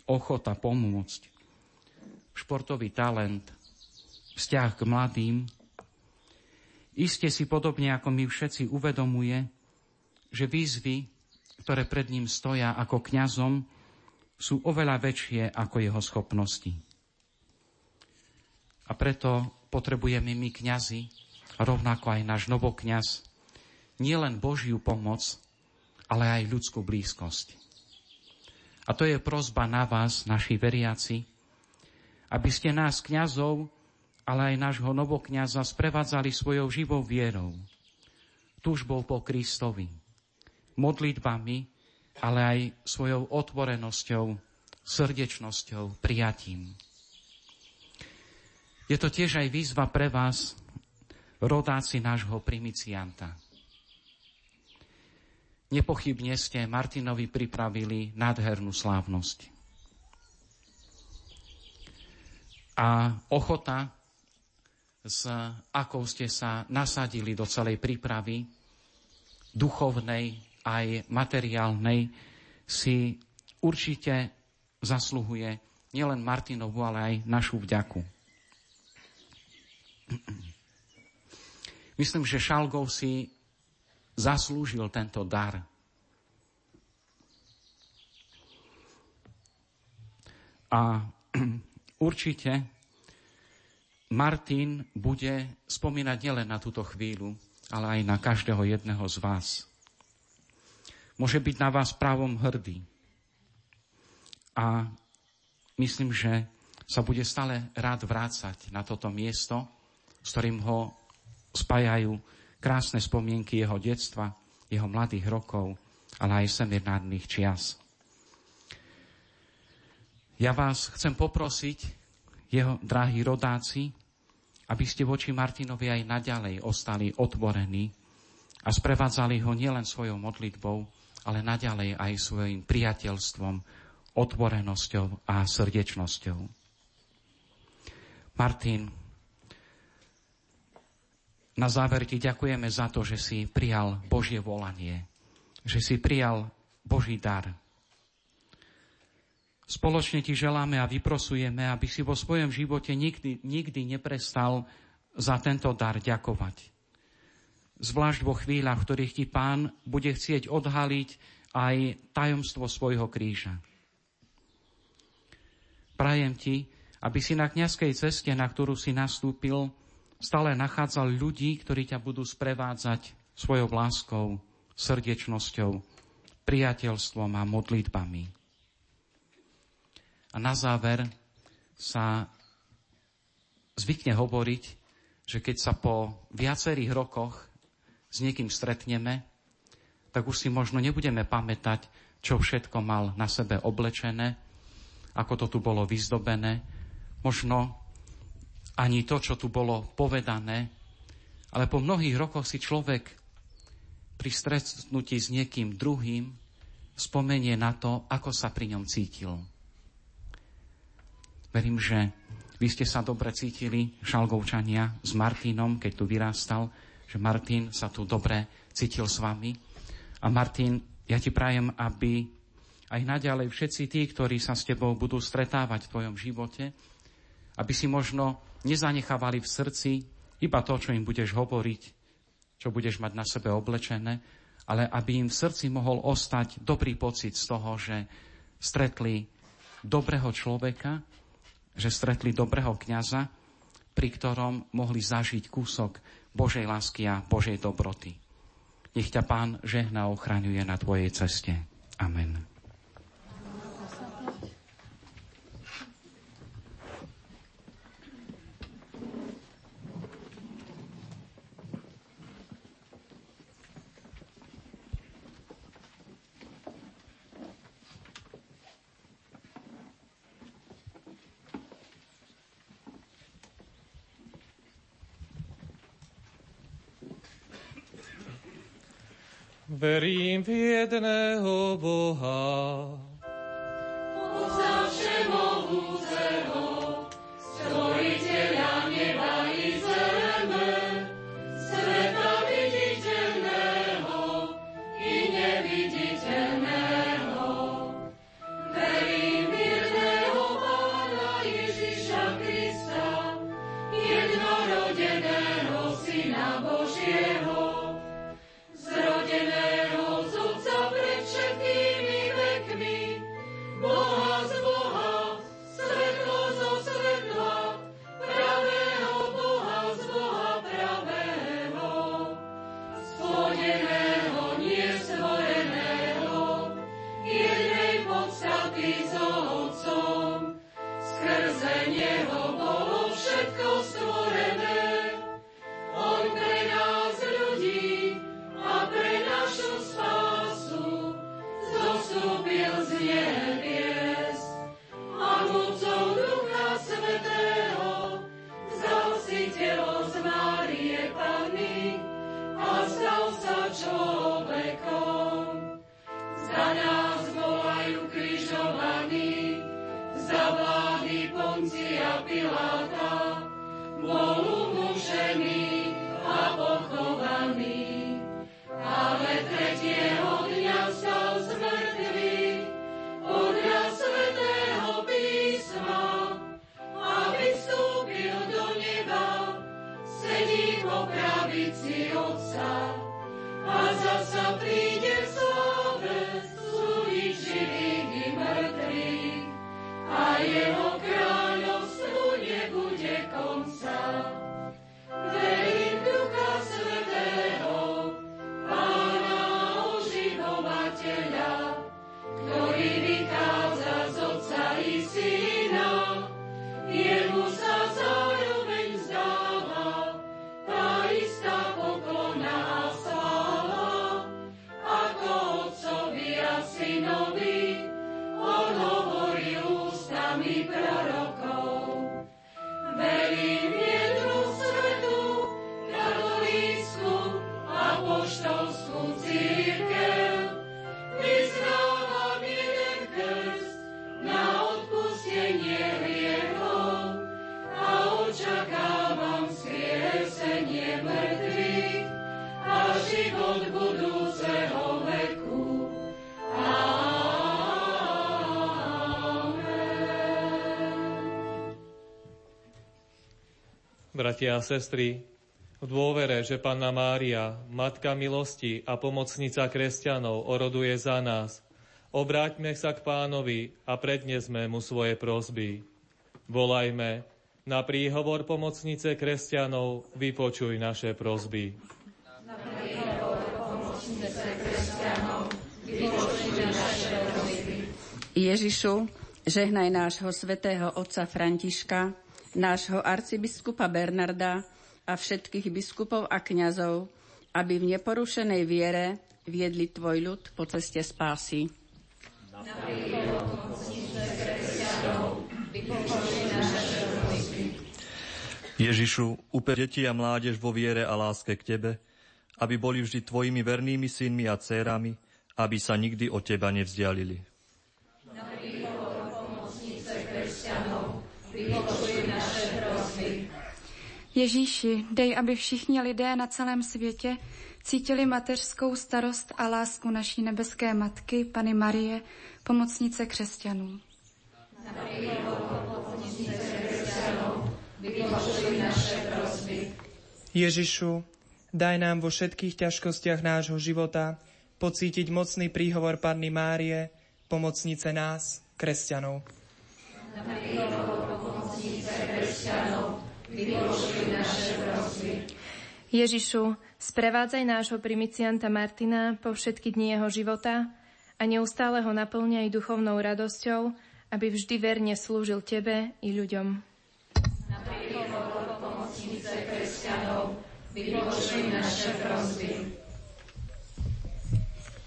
ochota pomôcť, športový talent, vzťah k mladým, iste si podobne ako my všetci uvedomuje, že výzvy, ktoré pred ním stoja ako kňazom, sú oveľa väčšie ako jeho schopnosti. A preto potrebujeme my kňazi, rovnako aj náš novokňaz, nielen Božiu pomoc, ale aj ľudskú blízkosť. A to je prozba na vás, naši veriaci, aby ste nás, kňazov, ale aj nášho novokňaza sprevádzali svojou živou vierou, túžbou po Kristovi, modlitbami, ale aj svojou otvorenosťou, srdečnosťou, prijatím. Je to tiež aj výzva pre vás, rodáci nášho primicianta. Nepochybne ste Martinovi pripravili nádhernú slávnosť. A ochota s akou ste sa nasadili do celej prípravy, duchovnej aj materiálnej, si určite zasluhuje nielen Martinovu, ale aj našu vďaku. Myslím, že Šalgov si zaslúžil tento dar. A *clears throat* určite Martin bude spomínať nielen na túto chvíľu, ale aj na každého jedného z vás. Môže byť na vás právom hrdý. A myslím, že sa bude stále rád vrácať na toto miesto, s ktorým ho spájajú krásne spomienky jeho detstva, jeho mladých rokov, ale aj seminárnych čias. Ja vás chcem poprosiť, jeho drahí rodáci, aby ste voči Martinovi aj naďalej ostali otvorení a sprevádzali ho nielen svojou modlitbou, ale naďalej aj svojim priateľstvom, otvorenosťou a srdečnosťou. Martin, na záver ti ďakujeme za to, že si prijal Božie volanie, že si prijal Boží dar, Spoločne ti želáme a vyprosujeme, aby si vo svojom živote nikdy, nikdy neprestal za tento dar ďakovať. Zvlášť vo chvíľach, v ktorých ti pán bude chcieť odhaliť aj tajomstvo svojho kríža. Prajem ti, aby si na kňazskej ceste, na ktorú si nastúpil, stále nachádzal ľudí, ktorí ťa budú sprevádzať svojou láskou, srdečnosťou, priateľstvom a modlitbami. A na záver sa zvykne hovoriť, že keď sa po viacerých rokoch s niekým stretneme, tak už si možno nebudeme pamätať, čo všetko mal na sebe oblečené, ako to tu bolo vyzdobené, možno ani to, čo tu bolo povedané, ale po mnohých rokoch si človek pri stretnutí s niekým druhým spomenie na to, ako sa pri ňom cítil. Verím, že vy ste sa dobre cítili, šalgovčania, s Martinom, keď tu vyrástal, že Martin sa tu dobre cítil s vami. A Martin, ja ti prajem, aby aj naďalej všetci tí, ktorí sa s tebou budú stretávať v tvojom živote, aby si možno nezanechávali v srdci iba to, čo im budeš hovoriť, čo budeš mať na sebe oblečené, ale aby im v srdci mohol ostať dobrý pocit z toho, že stretli dobrého človeka, že stretli dobrého kňaza, pri ktorom mohli zažiť kúsok Božej lásky a Božej dobroty. Nech ťa Pán žehna ochraňuje na tvojej ceste. Amen. Verím v jedného Boha, Otca všemohúceho, Piláta, bol umušený a pochovaný. Ale tretieho dňa stal z mŕtvych, podľa svetého písma, a vystúpil do neba, sedí po pravici Otca. A zasa príde v sláve, súdiť živých i mŕtvych, a jeho Bratia a sestry, v dôvere, že Panna Mária, Matka milosti a pomocnica kresťanov, oroduje za nás, obráťme sa k pánovi a prednesme mu svoje prosby. Volajme, na príhovor pomocnice kresťanov vypočuj naše prosby. Ježišu, žehnaj nášho svätého otca Františka, nášho arcibiskupa Bernarda a všetkých biskupov a kňazov, aby v neporušenej viere viedli Tvoj ľud po ceste spásy. Ježišu, uper deti a mládež vo viere a láske k Tebe, aby boli vždy Tvojimi vernými synmi a dcérami, aby sa nikdy od Teba nevzdialili. Ježíši, dej, aby všichni lidé na celém světě cítili mateřskou starost a lásku naší nebeské matky, Pany Marie, pomocnice křesťanů. Ježišu, daj nám vo všetkých ťažkostiach nášho života pocítiť mocný príhovor Panny Márie, pomocnice nás, kresťanov. Ježišu, sprevádzaj nášho primicianta Martina po všetky dni jeho života a neustále ho naplňaj duchovnou radosťou, aby vždy verne slúžil Tebe i ľuďom.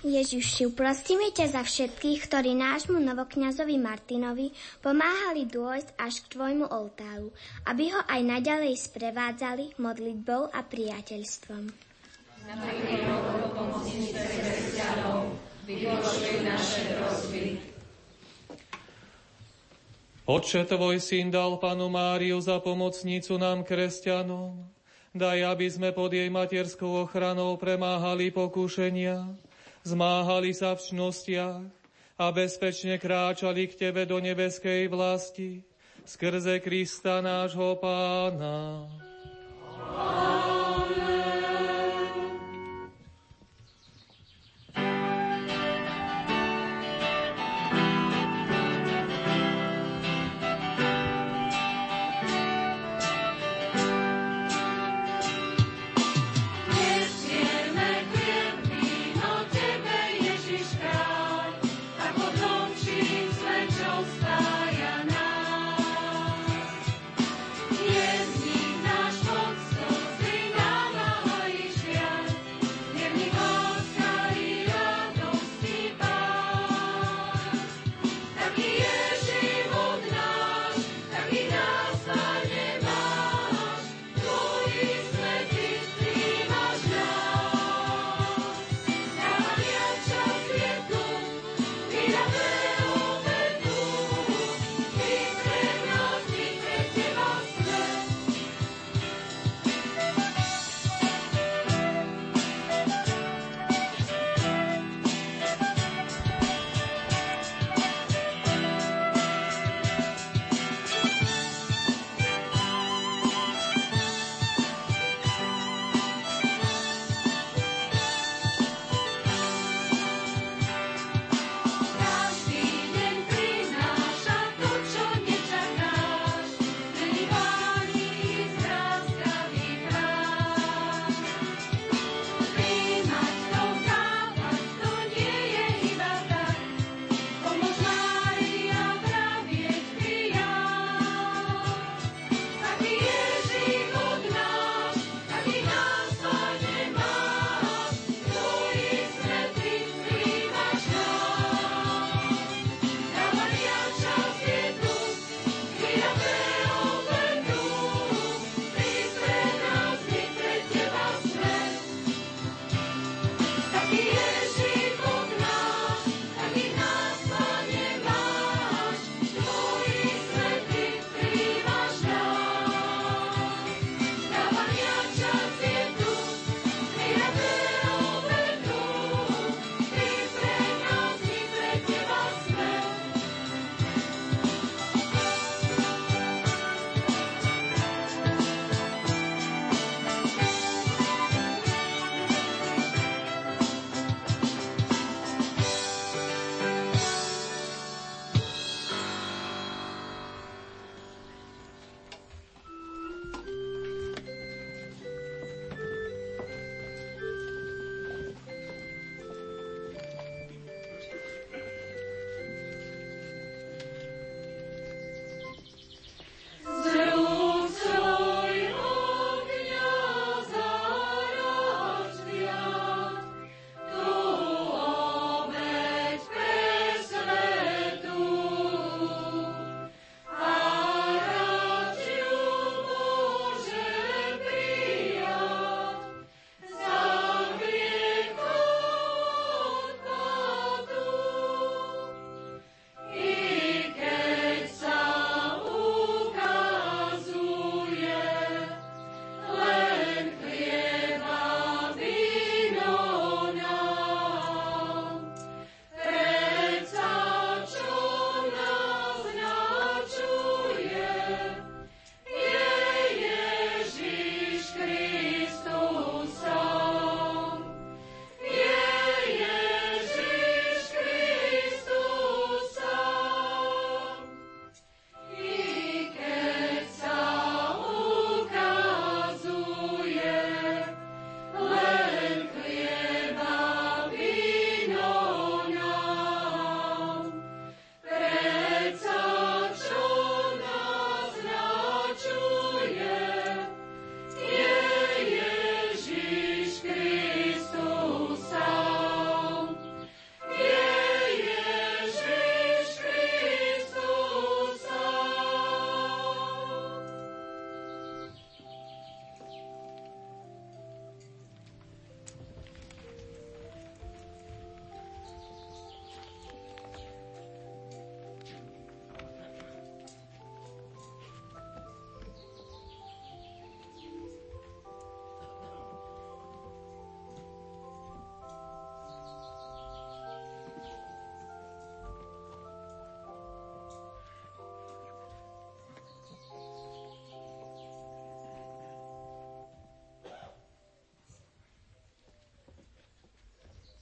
Ježiši, prosíme ťa za všetkých, ktorí nášmu novokňazovi Martinovi pomáhali dôjsť až k Tvojmu oltáru, aby ho aj naďalej sprevádzali modlitbou a priateľstvom. Otče Tvoj syn dal panu Máriu za pomocnicu nám kresťanom. Daj, aby sme pod jej materskou ochranou premáhali pokúšenia, zmáhali sa v čnostiach a bezpečne kráčali k Tebe do nebeskej vlasti skrze Krista nášho Pána. Nesmierne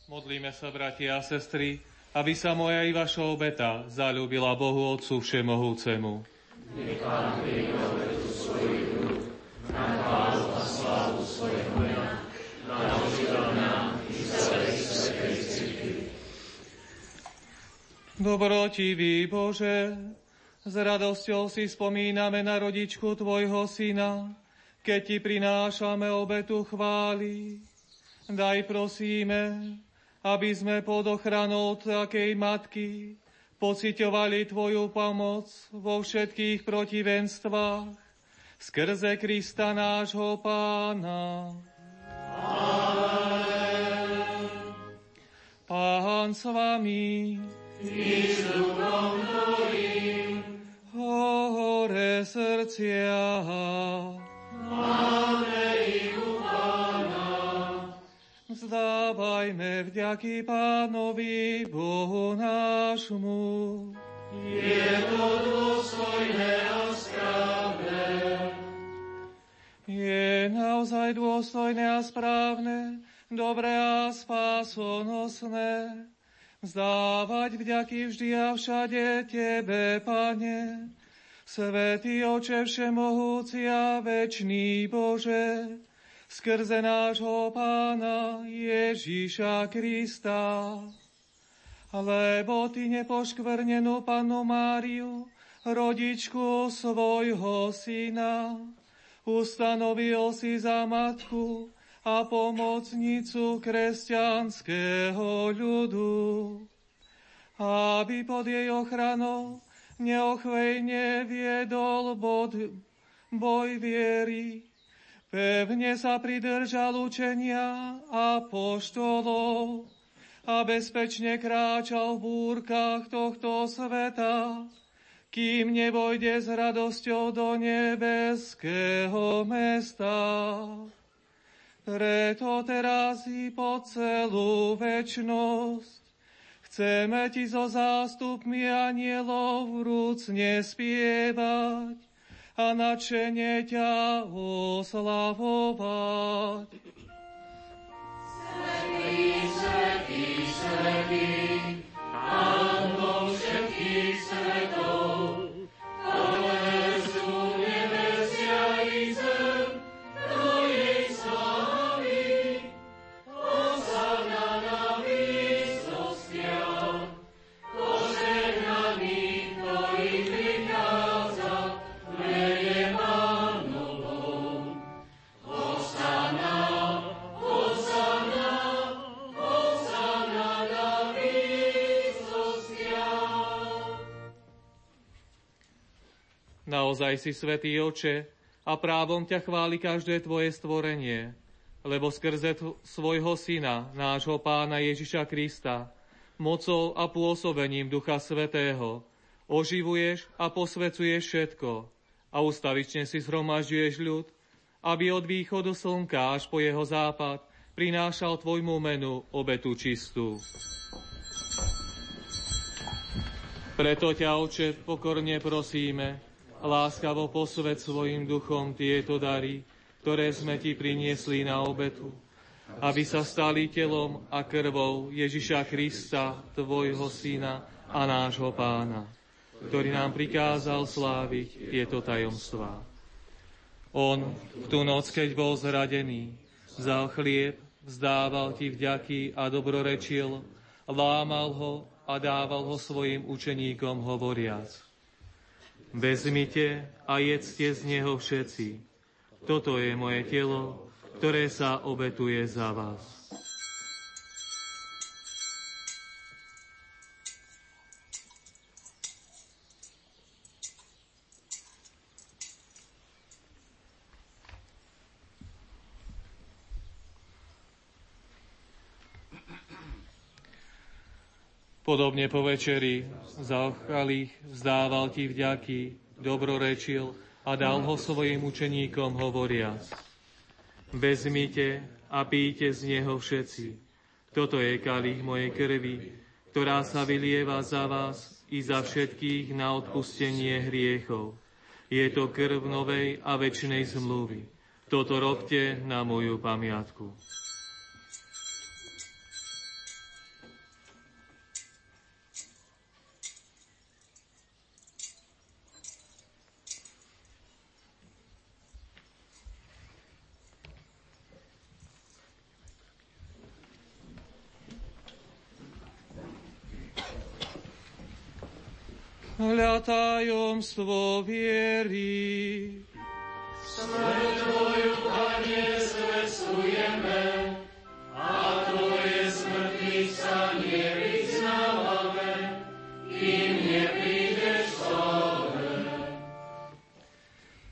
Modlíme sa, bratia a sestry, aby sa moja i vaša obeta zalúbila Bohu Otcu Všemohúcemu. Na chválu a slávu. Dobrotivý Bože, s radosťou si spomíname na rodičku Tvojho syna, keď Ti prinášame obetu chvály. Daj prosíme, aby sme pod ochranou takej matky pociťovali Tvoju pomoc vo všetkých protivenstvách skrze Krista nášho Pána. Amen. Pán s vami. Hore srdcia. U Vzdávajme vďaky Pánovi Bohu nášmu. Je to dôstojné a správne. Je naozaj dôstojné a správne, dobré a spásonosné. Vzdávať vďaky vždy a všade Tebe, Pane, Svetý Oče Všemohúci a Večný Bože, skrze nášho Pána Ježíša Krista. Lebo Ty nepoškvrnenú Panu Máriu, rodičku svojho syna, ustanovil si za matku a pomocnicu kresťanského ľudu, aby pod jej ochranou neochvejne viedol bod, boj viery, Pevne sa pridržal učenia a poštolov a bezpečne kráčal v búrkach tohto sveta, kým nevojde s radosťou do nebeského mesta. Preto teraz i po celú večnosť chceme ti so zástupmi anielov vrúcne spievať a nadšenie ťa oslavovať. Svetý, svetý, svetý, Naozaj si svetý oče a právom ťa chváli každé tvoje stvorenie, lebo skrze svojho syna, nášho pána Ježiša Krista, mocou a pôsobením Ducha Svetého, oživuješ a posvecuješ všetko a ustavične si zhromažďuješ ľud, aby od východu slnka až po jeho západ prinášal tvojmu menu obetu čistú. Preto ťa, Oče, pokorne prosíme, láskavo posved svojim duchom tieto dary, ktoré sme ti priniesli na obetu, aby sa stali telom a krvou Ježiša Krista, tvojho syna a nášho pána, ktorý nám prikázal sláviť tieto tajomstvá. On v tú noc, keď bol zradený, vzal chlieb, vzdával ti vďaky a dobrorečil, lámal ho a dával ho svojim učeníkom hovoriac – Vezmite a jedzte z neho všetci. Toto je moje telo, ktoré sa obetuje za vás. Podobne po večeri zauchalých vzdával ti vďaky, dobrorečil a dal ho svojim učeníkom hovoriac. Vezmite a píte z neho všetci. Toto je kalich mojej krvi, ktorá sa vylieva za vás i za všetkých na odpustenie hriechov. Je to krv novej a väčšnej zmluvy. Toto robte na moju pamiatku. Tajomstvo viery. Smrť Tvoju, Pane, zvestujeme, a Tvoje smrti sa nevyznávame, kým neprídeš sláve.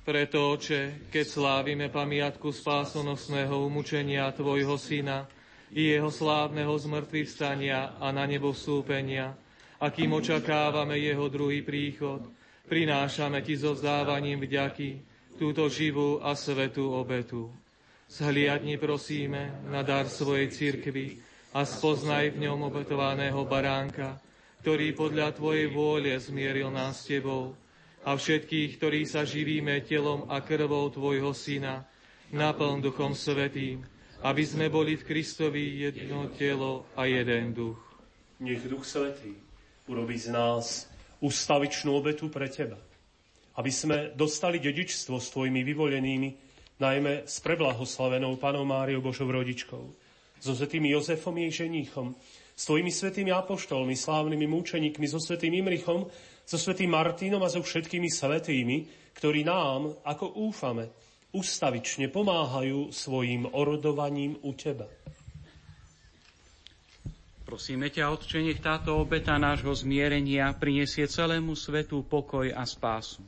Preto, Oče, keď slávime pamiatku spásonosného umúčenia Tvojho Syna i Jeho slávneho zmrtvých stania a na nebo vstúpenia, a kým očakávame Jeho druhý príchod, prinášame Ti so vzdávaním vďaky, túto živú a svetú obetu. Zhliadni prosíme na dar svojej cirkvi a spoznaj v ňom obetovaného baránka, ktorý podľa Tvojej vôle zmieril nás s Tebou a všetkých, ktorí sa živíme telom a krvou Tvojho Syna, naplň Duchom Svetým, aby sme boli v Kristovi jedno telo a jeden duch. Nech Duch Svetý urobí z nás ustavičnú obetu pre Teba aby sme dostali dedičstvo s Tvojimi vyvolenými, najmä s preblahoslavenou Panou Máriou Božou rodičkou, so svetým Jozefom jej ženíchom, s Tvojimi svetými apoštolmi, slávnymi múčeníkmi, so svetým Imrichom, so svetým Martínom a so všetkými svetými, ktorí nám, ako úfame, ustavične pomáhajú svojim orodovaním u Teba. Prosíme ťa, Otče, nech táto obeta nášho zmierenia prinesie celému svetu pokoj a spásu.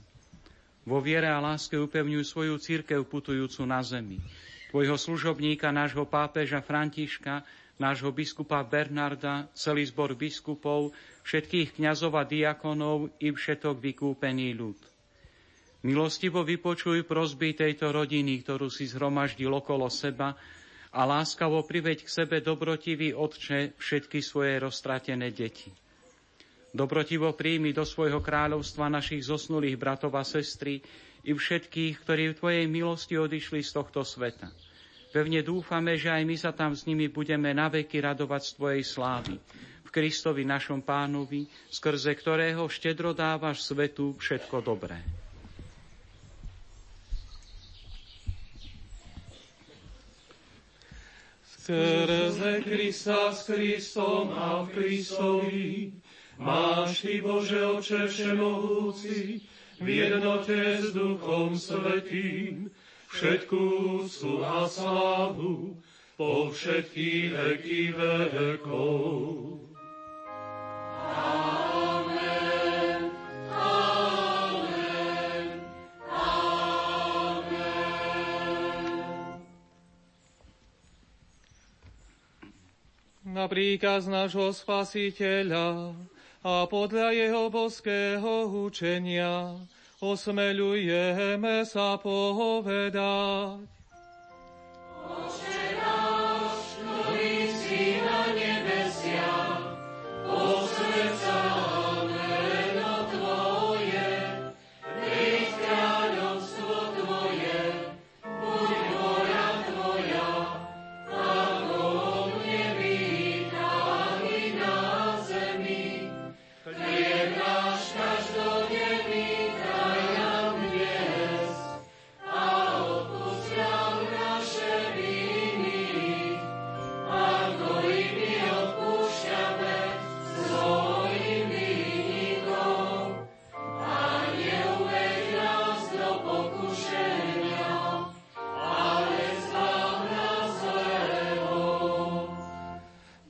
Vo viere a láske upevňuj svoju církev putujúcu na zemi. Tvojho služobníka, nášho pápeža Františka, nášho biskupa Bernarda, celý zbor biskupov, všetkých kňazov a diakonov i všetok vykúpený ľud. Milostivo vypočuj prosby tejto rodiny, ktorú si zhromaždil okolo seba a láskavo priveď k sebe dobrotivý Otče všetky svoje roztratené deti. Dobrotivo príjmi do svojho kráľovstva našich zosnulých bratov a sestry i všetkých, ktorí v Tvojej milosti odišli z tohto sveta. Pevne dúfame, že aj my sa tam s nimi budeme naveky radovať z Tvojej slávy. V Kristovi našom pánovi, skrze ktorého štedro dávaš svetu všetko dobré. Skrze Krista s Kristom a v Kristovi Máš Ty, Bože Oče Všemohúci, v jednote s Duchom Svetým, všetkú úctu a slávu po všetky veky vekov. Amen. Príkaz nášho Spasiteľa, a podľa jeho boského učenia osmeľujeme sa povedať.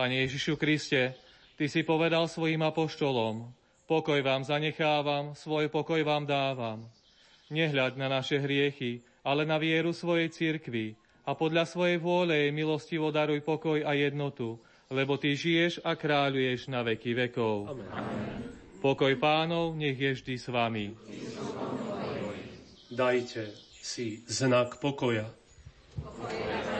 Pane Ježišu Kriste, Ty si povedal svojim apoštolom, pokoj vám zanechávam, svoj pokoj vám dávam. Nehľaď na naše hriechy, ale na vieru svojej cirkvi a podľa svojej vôle jej milostivo daruj pokoj a jednotu, lebo Ty žiješ a kráľuješ na veky vekov. Amen. Pokoj pánov nech je vždy s vami. Dajte si znak pokoja. Pokoj,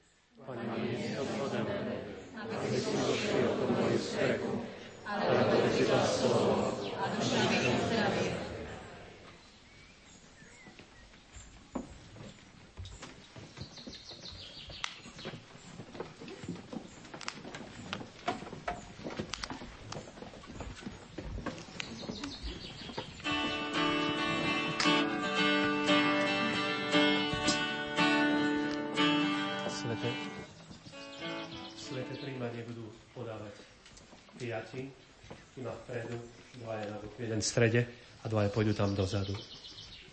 Strede a dvaja pôjdu tam dozadu.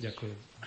Ďakujem.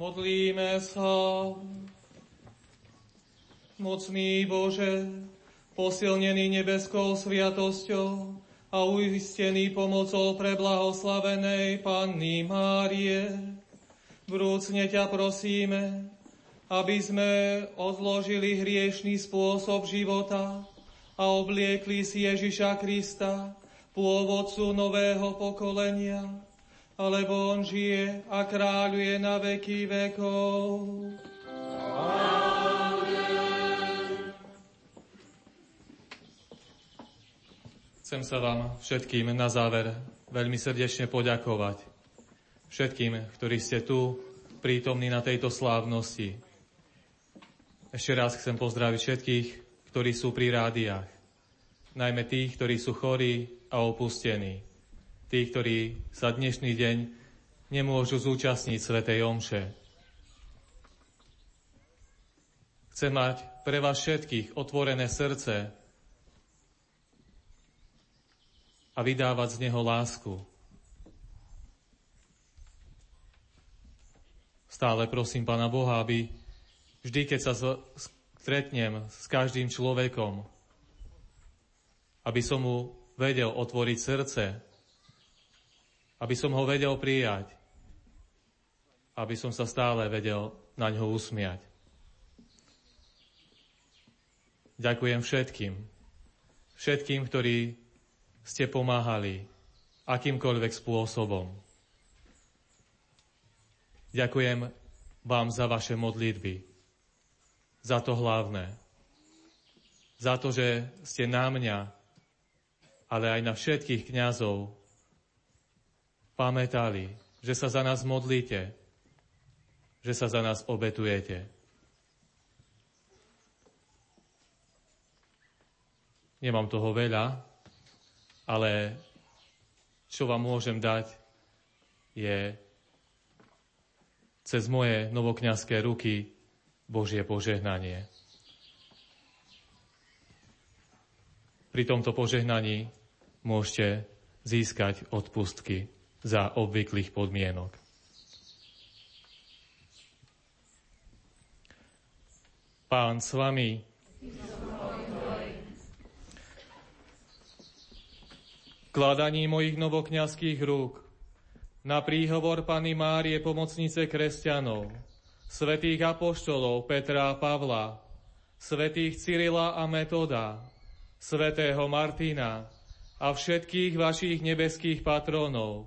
Modlíme sa. Mocný Bože, posilnený nebeskou sviatosťou a uistený pomocou preblahoslavenej Panny Márie, vrúcne ťa prosíme, aby sme odložili hriešný spôsob života a obliekli si Ježiša Krista, pôvodcu nového pokolenia, lebo on žije a kráľuje na veky vekov. Chcem sa vám všetkým na záver veľmi srdečne poďakovať. Všetkým, ktorí ste tu prítomní na tejto slávnosti. Ešte raz chcem pozdraviť všetkých, ktorí sú pri rádiách. Najmä tých, ktorí sú chorí a opustení tí, ktorí sa dnešný deň nemôžu zúčastniť Svetej Omše. Chcem mať pre vás všetkých otvorené srdce a vydávať z neho lásku. Stále prosím Pána Boha, aby vždy, keď sa stretnem s každým človekom, aby som mu vedel otvoriť srdce, aby som ho vedel prijať, aby som sa stále vedel na ňo usmiať. Ďakujem všetkým, všetkým, ktorí ste pomáhali akýmkoľvek spôsobom. Ďakujem vám za vaše modlitby, za to hlavné, za to, že ste na mňa, ale aj na všetkých kňazov pamätali, že sa za nás modlíte, že sa za nás obetujete. Nemám toho veľa, ale čo vám môžem dať, je cez moje novokňazské ruky Božie požehnanie. Pri tomto požehnaní môžete získať odpustky za obvyklých podmienok. Pán s vami. Kladaní mojich novokňazských rúk na príhovor Pany Márie, pomocnice kresťanov, svetých apoštolov Petra a Pavla, svetých Cyrila a Metoda, svetého Martina a všetkých vašich nebeských patrónov,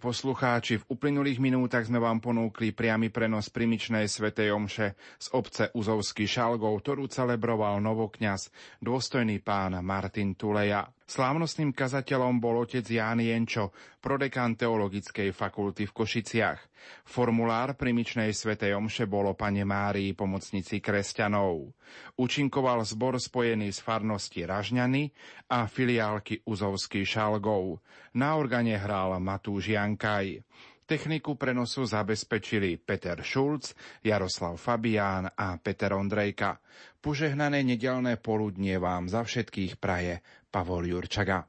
Poslucháči, v uplynulých minútach sme vám ponúkli priamy prenos primičnej svätej omše z obce Uzovský Šalgov, ktorú celebroval novokňaz, dôstojný pán Martin Tuleja. Slávnostným kazateľom bol otec Ján Jenčo, prodekan Teologickej fakulty v Košiciach. Formulár primičnej svätej omše bolo pane Márii, pomocnici kresťanov. Učinkoval zbor spojený s farnosti Ražňany a filiálky Uzovský Šalgov. Na organe hral Matúš Jankaj. Techniku prenosu zabezpečili Peter Šulc, Jaroslav Fabián a Peter Ondrejka. Požehnané nedelné poludnie vám za všetkých praje Pavol Jurčaga.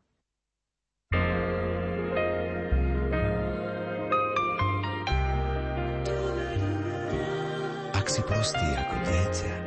Ak si prostý ako dieťa,